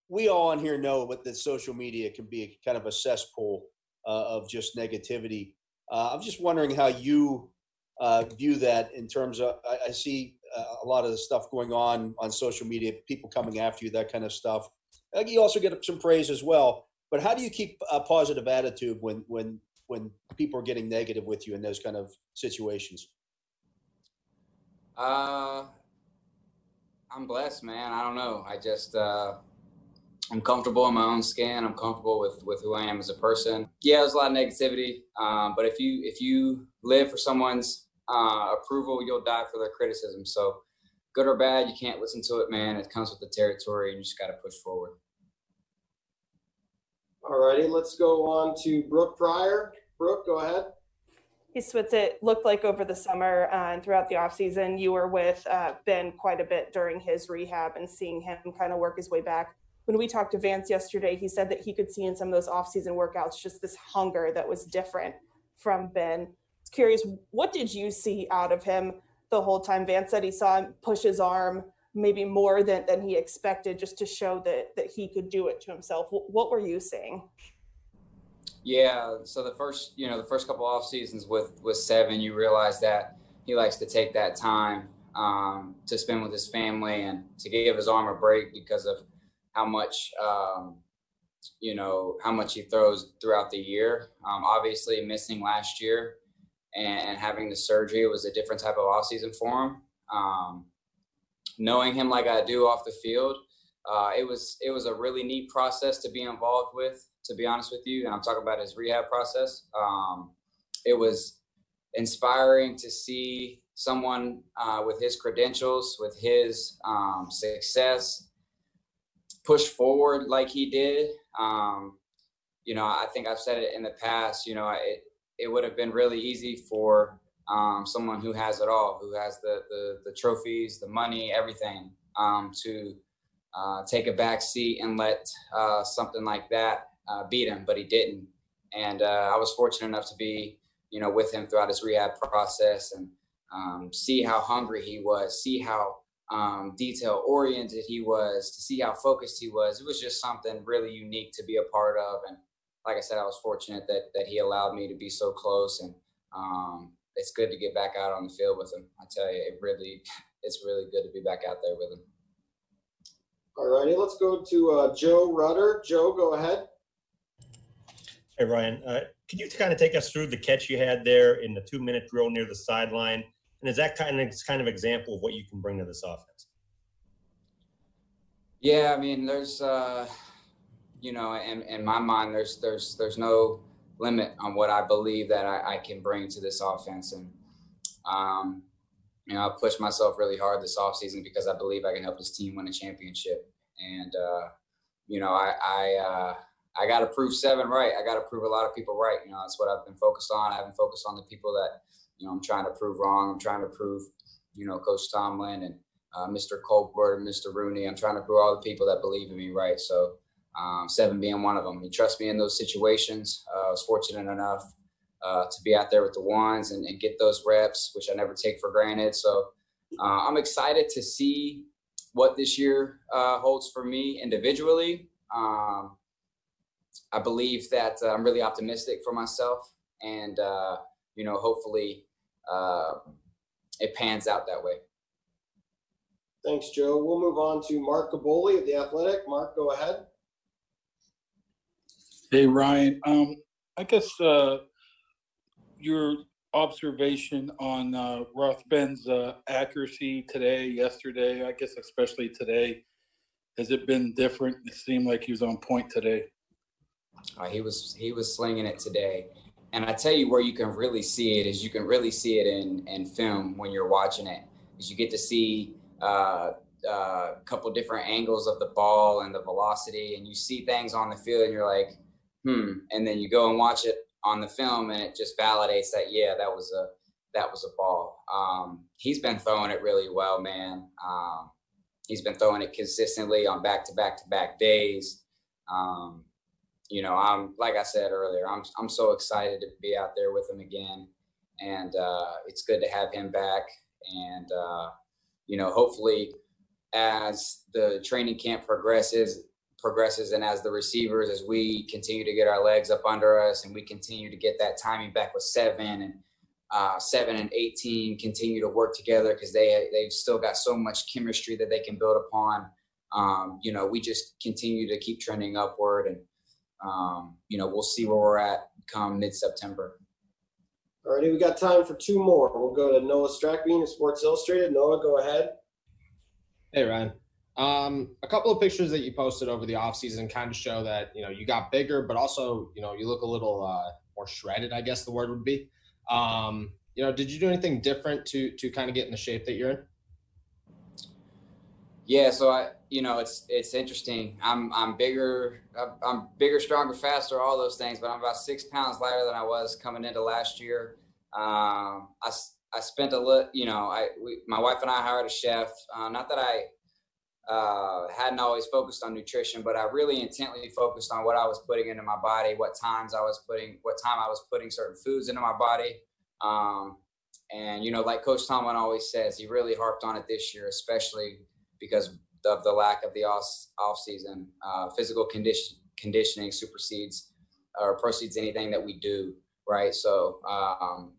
we all on here know what that social media can be kind of a cesspool uh, of just negativity. Uh, I'm just wondering how you uh, view that in terms of. I, I see uh, a lot of the stuff going on on social media, people coming after you, that kind of stuff. You also get some praise as well. But how do you keep a positive attitude when when when people are getting negative with you in those kind of situations? Uh, I'm blessed, man. I don't know. I just uh, I'm comfortable in my own skin. I'm comfortable with with who I am as a person. Yeah, there's a lot of negativity, um, but if you if you live for someone's uh, approval, you'll die for their criticism. So, good or bad, you can't listen to it, man. It comes with the territory, and you just got to push forward. Alrighty, let's go on to Brooke Pryor. Brooke, go ahead. Hey, Switz, it looked like over the summer uh, and throughout the offseason, you were with uh, Ben quite a bit during his rehab and seeing him kind of work his way back. When we talked to Vance yesterday, he said that he could see in some of those offseason workouts just this hunger that was different from Ben. I was curious, what did you see out of him the whole time? Vance said he saw him push his arm maybe more than, than he expected just to show that, that he could do it to himself. What were you seeing? Yeah. So the first, you know, the first couple off seasons with with Seven, you realize that he likes to take that time um, to spend with his family and to give his arm a break because of how much, um, you know, how much he throws throughout the year. Um, obviously, missing last year and, having the surgery was a different type of off season for him. Um, knowing him like I do off the field, uh, it was it was a really neat process to be involved with. To be honest with you, and I'm talking about his rehab process. Um, it was inspiring to see someone uh, with his credentials, with his um, success, push forward like he did. Um, you know, I think I've said it in the past. You know, it it would have been really easy for um, someone who has it all, who has the the, the trophies, the money, everything, um, to uh, take a back seat and let uh, something like that uh, beat him, but he didn't. And uh, I was fortunate enough to be, you know, with him throughout his rehab process and um, see how hungry he was, see how um, detail oriented he was, to see how focused he was. It was just something really unique to be a part of. And like I said, I was fortunate that that he allowed me to be so close. And um, it's good to get back out on the field with him. I tell you, it really, it's really good to be back out there with him. Alrighty, let's go to uh, Joe Rutter. Joe, go ahead. Hey, Ryan, uh, you kind of take us through the catch you had there in the two minute drill near the sideline? And is that kind of kind of example of what you can bring to this offense? Yeah, I mean, there's, uh, you know, in, in my mind, there's there's there's no limit on what I believe that I, I can bring to this offense, and um, you know, I've pushed myself really hard this offseason because I believe I can help this team win a championship, and uh, you know, I I uh, I got to prove seven right. I got to prove a lot of people right. You know, that's what I've been focused on. I haven't focused on the people that you know I'm trying to prove wrong. I'm trying to prove, you know, Coach Tomlin and uh, Mr. Colbert and Mr. Rooney. I'm trying to prove all the people that believe in me right. So um, seven being one of them. He trusts me in those situations. Uh, I was fortunate enough uh, to be out there with the ones and, and, get those reps, which I never take for granted. So uh, I'm excited to see what this year uh, holds for me individually. Um, I believe that uh, I'm really optimistic for myself, and uh, you know, hopefully, uh, it pans out that way. Thanks, Joe. We'll move on to Mark Kaboly of the Athletic. Mark, go ahead. Hey, Ryan. Um, I guess uh, your observation on uh, Rothben's uh, accuracy today, yesterday, I guess especially today, has it been different? It seemed like he was on point today. Uh, he was he was slinging it today, and I tell you where you can really see it is you can really see it in in film when you're watching it, is you get to see uh, a uh, couple different angles of the ball and the velocity, and you see things on the field, and you're like, hmm, and then you go and watch it on the film, and it just validates that yeah, that was a that was a ball. Um, he's been throwing it really well, man. Um, he's been throwing it consistently on back to back to back days. Um, you know, I'm like I said earlier, I'm I'm so excited to be out there with him again, and uh, it's good to have him back. And uh, you know, hopefully, as the training camp progresses, progresses, and as the receivers, as we continue to get our legs up under us, and we continue to get that timing back with seven and uh, seven and eighteen continue to work together because they they've still got so much chemistry that they can build upon. Um, you know, we just continue to keep trending upward and um, you know, we'll see where we're at come mid September. Alrighty, we got time for two more. We'll go to Noah Strackbein of Sports Illustrated. Noah, go ahead. Hey, Ryan. Um, a couple of pictures that you posted over the offseason kind of show that, you know, you got bigger, but also, you know, you look a little uh, more shredded, I guess the word would be. Um, you know, did you do anything different to to kind of get in the shape that you're in? Yeah, so I, you know, it's it's interesting. I'm I'm bigger, I'm bigger, stronger, faster, all those things. But I'm about six pounds lighter than I was coming into last year. Um, I I spent a little, you know, I we, my wife and I hired a chef. Uh, not that I uh, hadn't always focused on nutrition, but I really intently focused on what I was putting into my body, what times I was putting, what time I was putting certain foods into my body. Um, and you know, like Coach Tomlin always says, he really harped on it this year, especially because of the lack of the off, off season. Uh, physical condition, conditioning supersedes or proceeds anything that we do, right? So, um,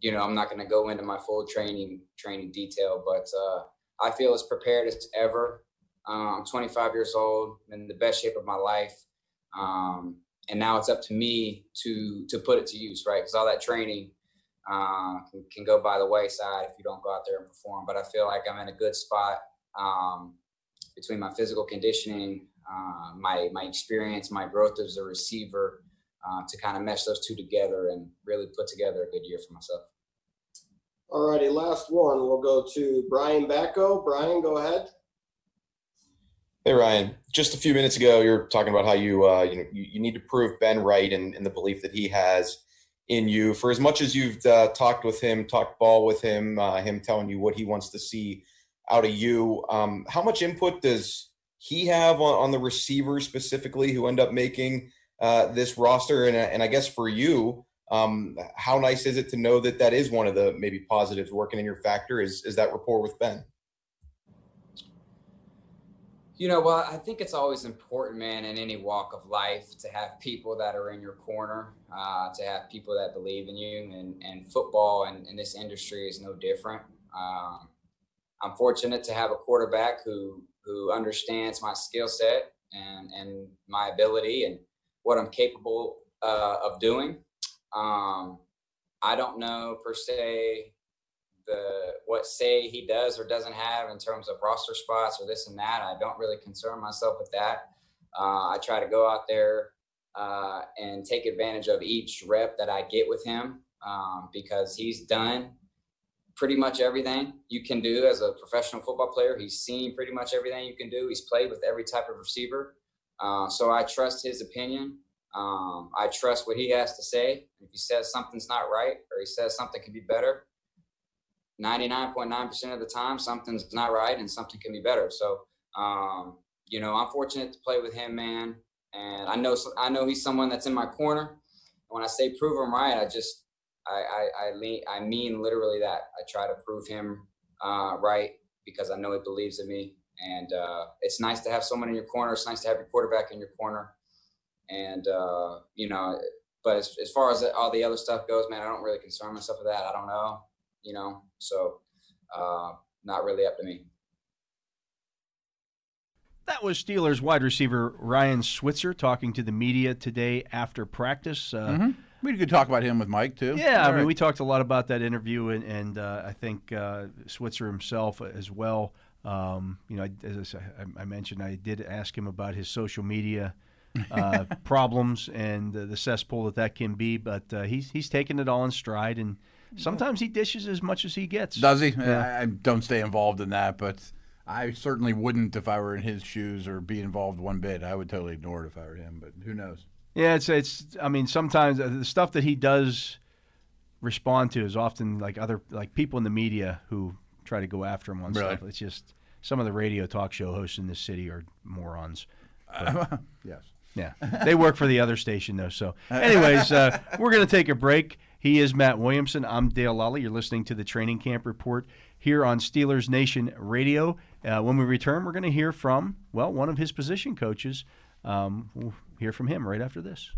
you know, I'm not going to go into my full training training detail, but uh, I feel as prepared as ever. Uh, I'm 25 years old, in the best shape of my life, um, and now it's up to me to to put it to use, right? Because all that training uh, can, can, go by the wayside if you don't go out there and perform. But I feel like I'm in a good spot um, between my physical conditioning, uh, my my experience, my growth as a receiver, uh, to kind of mesh those two together and really put together a good year for myself. All righty, last one. We'll go to Brian Batko. Brian, go ahead. Hey Ryan, just a few minutes ago, you were talking about how you uh, you know you, you need to prove Ben right and, and the belief that he has in you. For as much as you've uh, talked with him, talked ball with him, uh, him telling you what he wants to see out of you. Um, how much input does he have on, on, the receivers specifically who end up making uh, this roster? And, and I guess for you, um, how nice is it to know that that is one of the maybe positives working in your factor is, is that rapport with Ben? You know, well, I think it's always important, man, in any walk of life to have people that are in your corner, uh, to have people that believe in you. And, and football and, and this industry is no different. Um, I'm fortunate to have a quarterback who who understands my skill set and and my ability and what I'm capable uh, of doing. Um, I don't know per se the what say he does or doesn't have in terms of roster spots or this and that. I don't really concern myself with that. Uh, I try to go out there uh, and take advantage of each rep that I get with him um, because he's done pretty much everything you can do as a professional football player. He's seen pretty much everything you can do. He's played with every type of receiver. Uh, so I trust his opinion. Um, I trust what he has to say. If he says something's not right or he says something can be better, 99.9% of the time, something's not right and something can be better. So, um, you know, I'm fortunate to play with him, man. And I know, I know he's someone that's in my corner. When I say prove him right, I just, I, I, I mean, I mean literally that. I try to prove him uh, right because I know he believes in me. And uh, it's nice to have someone in your corner. It's nice to have your quarterback in your corner. And uh, you know, but as, as far as all the other stuff goes, man, I don't really concern myself with that. I don't know, you know, so uh, not really up to me. That was Steelers wide receiver Ryan Switzer talking to the media today after practice. Uh, Mhm. We could talk about him with Mike too. Yeah, I All mean, right. we talked a lot about that interview, and, and uh, I think uh, Switzer himself as well. Um, you know, as I, I, I mentioned, I did ask him about his social media uh, problems and uh, the cesspool that that can be, but uh, he's he's taking it all in stride, and sometimes he dishes as much as he gets. Does he? Yeah. I, I don't stay involved in that, but I certainly wouldn't if I were in his shoes or be involved one bit. I would totally ignore it if I were him, but who knows? Yeah, it's it's. I mean, sometimes uh, the stuff that he does respond to is often like other like people in the media who try to go after him on Really? stuff. It's just some of the radio talk show hosts in this city are morons. But- yes. Yeah, they work for the other station though. So, anyways, uh, we're going to take a break. He is Matt Williamson. I'm Dale Lolley. You're listening to the Training Camp Report here on Steelers Nation Radio. Uh, when we return, we're going to hear from well one of his position coaches. Um, hear from him right after this.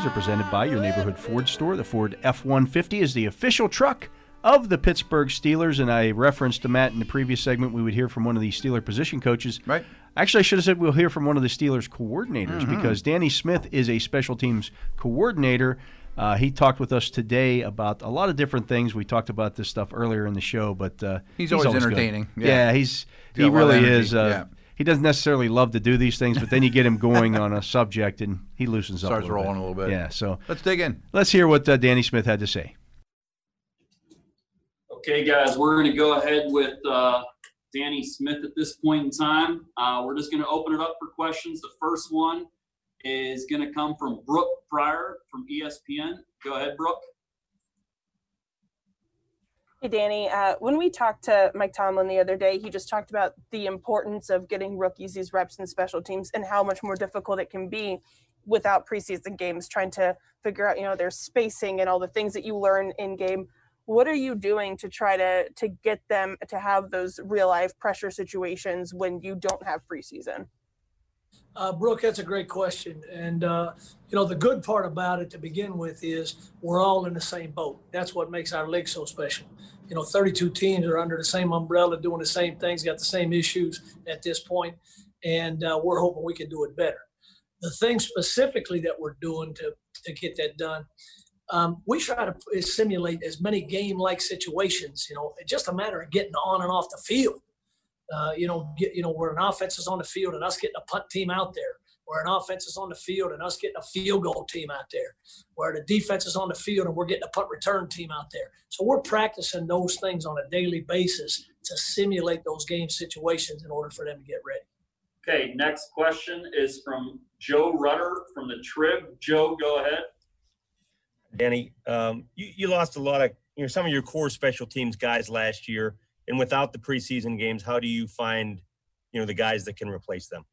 These are presented by your neighborhood Ford store. The Ford F 150 is the official truck of the Pittsburgh Steelers. And I referenced to Matt in the previous segment, we would hear from one of the Steeler position coaches. Right. Actually, I should have said we'll hear from one of the Steelers coordinators Mhm. because Danny Smith is a special teams coordinator. Uh, he talked with us today about a lot of different things. We talked about this stuff earlier in the show, but uh, He's always good. entertaining. Yeah, Yeah. he's He's he a lot of really is. Uh, Yeah. He doesn't necessarily love to do these things, but then you get him going on a subject and he loosens up. Starts rolling bit. a little bit. Yeah. So Let's dig in. Let's hear what uh, Danny Smith had to say. Okay, guys, we're going to go ahead with uh, Danny Smith at this point in time. Uh, we're just going to open it up for questions. The first one is going to come from Brooke Pryor from ESPN. Go ahead, Brooke. Hey, Danny. Uh, when we talked to Mike Tomlin the other day, he just talked about the importance of getting rookies these reps in special teams and how much more difficult it can be without preseason games, trying to figure out, you know, their spacing and all the things that you learn in game. What are you doing to try to to get them to have those real life pressure situations when you don't have preseason? Uh, Brooke, that's a great question. And, uh, you know, the good part about it to begin with is we're all in the same boat. That's what makes our league so special. You know, 32 teams are under the same umbrella, doing the same things, got the same issues at this point, and uh, we're hoping we can do it better. The thing specifically that we're doing to, to get that done, um, we try to simulate as many game like situations. You know, it's just a matter of getting on and off the field uh, you know, get, you know, where an offense is on the field and us getting a punt team out there, where an offense is on the field and us getting a field goal team out there, where the defense is on the field and we're getting a punt return team out there. So we're practicing those things on a daily basis to simulate those game situations in order for them to get ready. Okay, next question is from Joe Rutter from the Trib. Joe, go ahead. Danny, um, you, you lost a lot of you know some of your core special teams guys last year, and without the preseason games, how do you find you know the guys that can replace them?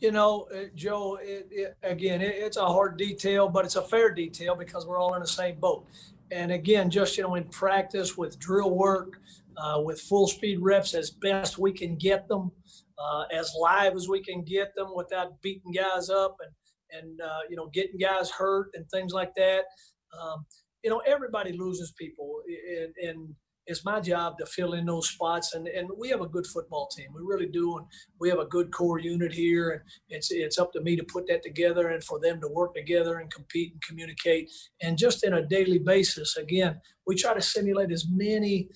You know, uh, Joe, it, it, again, it, it's a hard detail, but it's a fair detail because we're all in the same boat. And again, just, you know, in practice with drill work, uh, with full speed reps as best we can get them, uh, as live as we can get them without beating guys up and and uh, you know getting guys hurt and things like that. Um, you know, everybody loses people, and, and it's my job to fill in those spots. And, and we have a good football team, we really do, and we have a good core unit here. And it's it's up to me to put that together and for them to work together and compete and communicate. And just in a daily basis, again, we try to simulate as many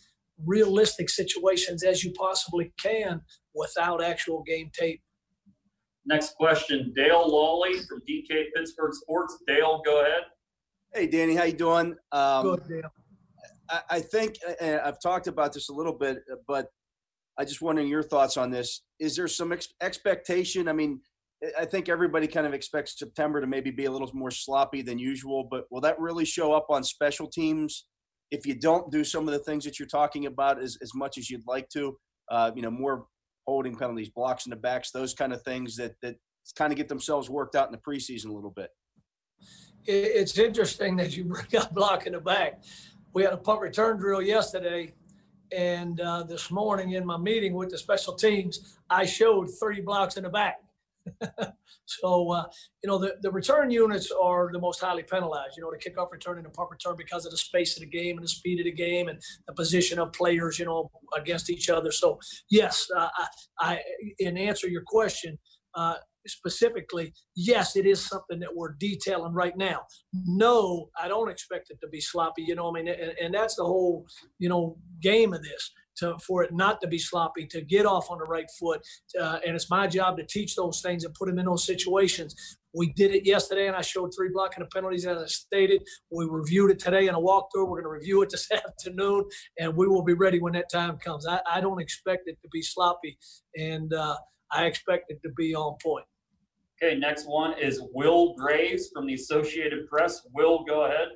realistic situations as you possibly can without actual game tape. Next question, Dale Lolley from DK Pittsburgh Sports. Dale, go ahead. Hey, Danny, how you doing? Um, Good, Dale. I, think I've talked about this a little bit, but I just wondering your thoughts on this. Is there some ex- expectation? I mean, I think everybody kind of expects September to maybe be a little more sloppy than usual, but will that really show up on special teams if you don't do some of the things that you're talking about as, as much as you'd like to? Uh, you know, more holding penalties, blocks in the backs, those kind of things that that kind of get themselves worked out in the preseason a little bit. It's interesting that you bring up blocking in the back. We had a punt return drill yesterday, and uh, this morning in my meeting with the special teams, I showed three blocks in the back. so, uh, you know, the, the return units are the most highly penalized, you know, the kickoff return and the punt return because of the space of the game and the speed of the game and the position of players, you know, against each other. So, yes, uh, I, I, in answer your question, uh, specifically, yes, it is something that we're detailing right now. No, I don't expect it to be sloppy. You know, I mean, and, and that's the whole, you know, game of this. To, for it not to be sloppy, to get off on the right foot, uh, and it's my job to teach those things and put them in those situations. We did it yesterday, and I showed three blocking of penalties as I stated. We reviewed it today in a walkthrough. We're going to review it this afternoon, and we will be ready when that time comes. I, I don't expect it to be sloppy, and uh, I expect it to be on point. Okay, next one is Will Graves from the Associated Press. Will, go ahead.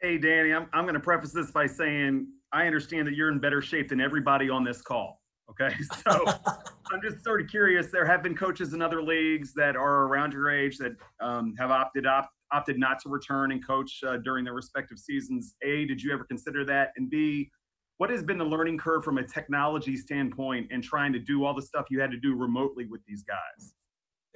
Hey, Danny, I'm, I'm going to preface this by saying I understand that you're in better shape than everybody on this call. Okay. So I'm just sort of curious. There have been coaches in other leagues that are around your age that um, have opted opt, opted not to return and coach uh, during their respective seasons. A, did you ever consider that? And B, what has been the learning curve from a technology standpoint and trying to do all the stuff you had to do remotely with these guys?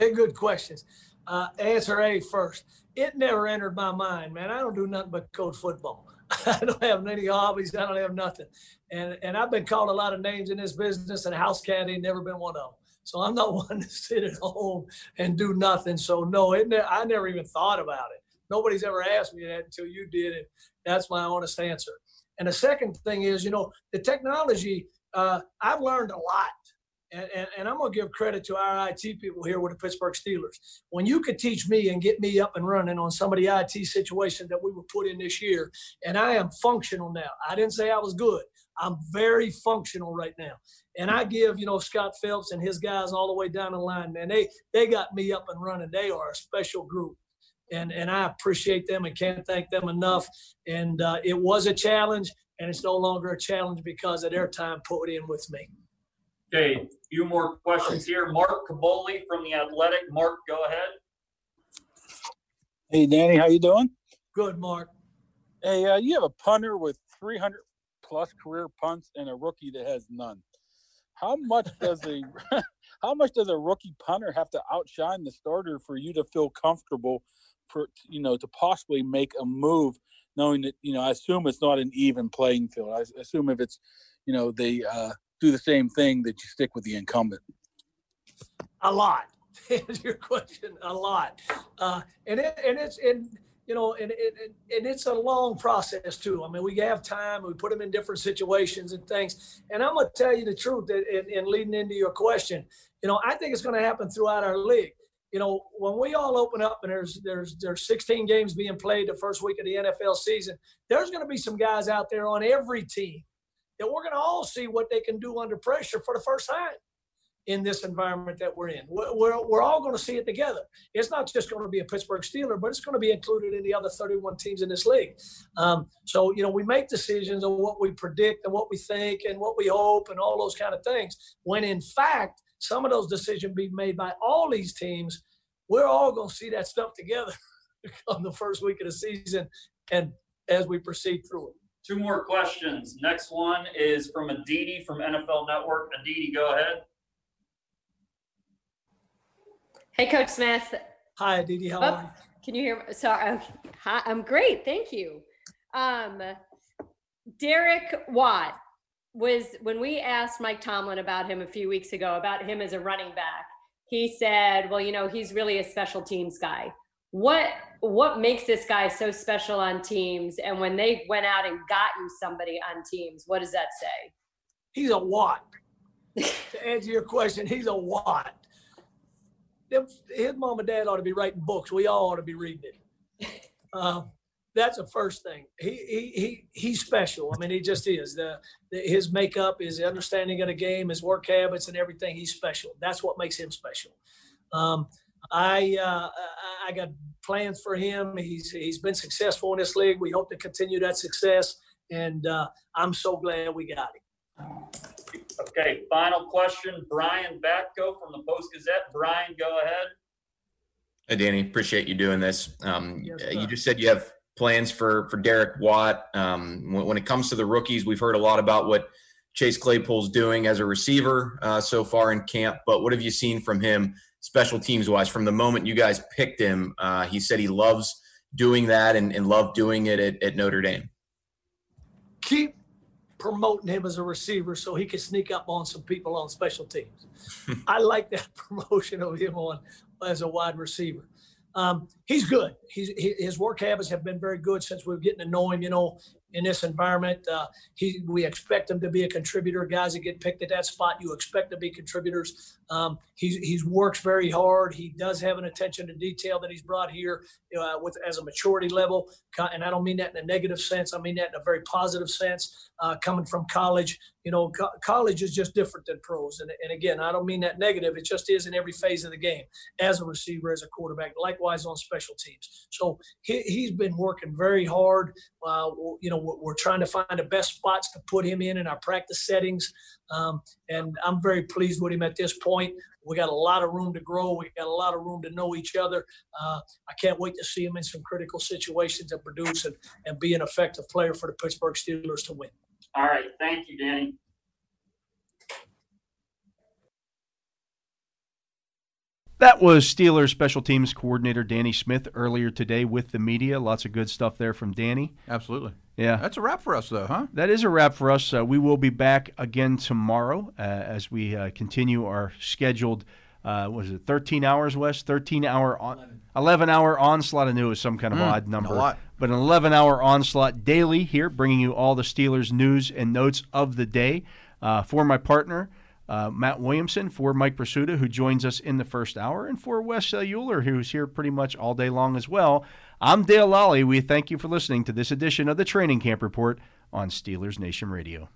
Hey, good questions. Uh, answer A first. It never entered my mind, man. I don't do nothing but coach football. I don't have any hobbies. I don't have nothing. And and I've been called a lot of names in this business, and house cat ain't never been one of them. So I'm not one to sit at home and do nothing. So no, it ne- I never even thought about it. Nobody's ever asked me that until you did, and that's my honest answer. And the second thing is, you know, the technology. Uh, I've learned a lot and, and, and I'm going to give credit to our IT people here with the Pittsburgh Steelers. When you could teach me and get me up and running on some of the IT situations that we were put in this year, and I am functional now. I didn't say I was good. I'm very functional right now. And I give, you know, Scott Phelps and his guys all the way down the line, man, they they got me up and running. They are a special group. And, and I appreciate them and can't thank them enough. And uh, it was a challenge, and it's no longer a challenge because of their time put in with me. A few more questions here. Mark Kaboly from The Athletic. Mark, go ahead. Hey, Danny, how you doing? Good, Mark. Hey, uh, you have a punter with 300 plus career punts and a rookie that has none. How much does a how much does a rookie punter have to outshine the starter for you to feel comfortable for you know to possibly make a move, knowing that you know I assume it's not an even playing field. I assume if it's you know the uh, do the same thing that you stick with the incumbent. A lot. Your question, a lot. Uh, and it, and it's and you know and, and and it's a long process too. I mean, we have time. We put them in different situations and things. And I'm gonna tell you the truth. That in, in leading into your question, you know, I think it's to happen throughout our league. You know, when we all open up and there's there's there's 16 games being played the first week of the NFL season, there's going to be some guys out there on every team that we're going to all see what they can do under pressure for the first time in this environment that we're in. We're, we're, we're all going to see it together. It's not just going to be a Pittsburgh Steeler, but it's going to be included in the other 31 teams in this league. Um, so, you know, we make decisions on what we predict and what we think and what we hope and all those kind of things. When in fact, some of those decisions be made by all these teams. We're all going to see that stuff together on the first week of the season and as we proceed through it. Two more questions. Next one is from Aditi from NFL Network. Aditi, go ahead. Hey, Coach Smith. Hi, Didi. How Oh, are you? Can you hear me? Sorry. Hi, I'm great. Thank you. Um, Derek Watt was when we asked Mike Tomlin about him a few weeks ago about him as a running back. He said, "Well, you know, he's really a special teams guy. What what makes this guy so special on teams? And when they went out and got you somebody on teams, what does that say?" He's a what? to answer your question, he's a what? His mom and dad ought to be writing books. We all ought to be reading it. Um, that's the first thing. He, he, he, he's special. I mean, he just is. The, the, his makeup, his understanding of the game, his work habits, and everything. He's special. That's what makes him special. Um, I, uh, I- I got plans for him. He's, he's been successful in this league. We hope to continue that success, and uh, I'm so glad we got him. Okay, final question, Brian Batko from the Post Gazette. Brian, go ahead. Hey, Danny, appreciate you doing this. Um, Yes, uh, you just said you have plans for for Derek Watt. Um, when, when it comes to the rookies, we've heard a lot about what Chase Claypool's doing as a receiver uh, so far in camp. But what have you seen from him, special teams wise, from the moment you guys picked him? Uh, he said he loves doing that and, and loved doing it at, at Notre Dame. keep promoting him as a receiver so he can sneak up on some people on special teams. I like that promotion of him on as a wide receiver. Um, he's good. He's, he, his work habits have been very good since we're getting to know him. You know, in this environment, uh, he we expect him to be a contributor. Guys that get picked at that spot, you expect to be contributors. Um, he's he's works very hard. He does have an attention to detail that he's brought here uh, with as a maturity level, and I don't mean that in a negative sense. I mean that in a very positive sense. Uh, coming from college, you know, co- college is just different than pros. And, and again, I don't mean that negative. It just is in every phase of the game, as a receiver, as a quarterback, likewise on special teams. So he, he's been working very hard. Uh, you know, we're, we're trying to find the best spots to put him in in our practice settings. Um, and I'm very pleased with him at this point. We got a lot of room to grow. We got a lot of room to know each other. Uh, I can't wait to see him in some critical situations and produce and, and be an effective player for the Pittsburgh Steelers to win. All right, thank you, Danny. That was Steelers special teams coordinator Danny Smith earlier today with the media. Lots of good stuff there from Danny. Absolutely. Yeah. That's a wrap for us, though, huh? That is a wrap for us. Uh, we will be back again tomorrow uh, as we uh, continue our scheduled, uh, was it 13 hours, Wes? 13 hour, on, 11 hour onslaught. I knew it was some kind of Mm, odd number. a lot. But an 11 hour onslaught daily here, bringing you all the Steelers news and notes of the day. Uh, for my partner, uh, Matt Williamson, for Mike Prisuta, who joins us in the first hour, and for Wes Euler, who's here pretty much all day long as well. I'm Dale Lolley. We thank you for listening to this edition of the Training Camp Report on Steelers Nation Radio.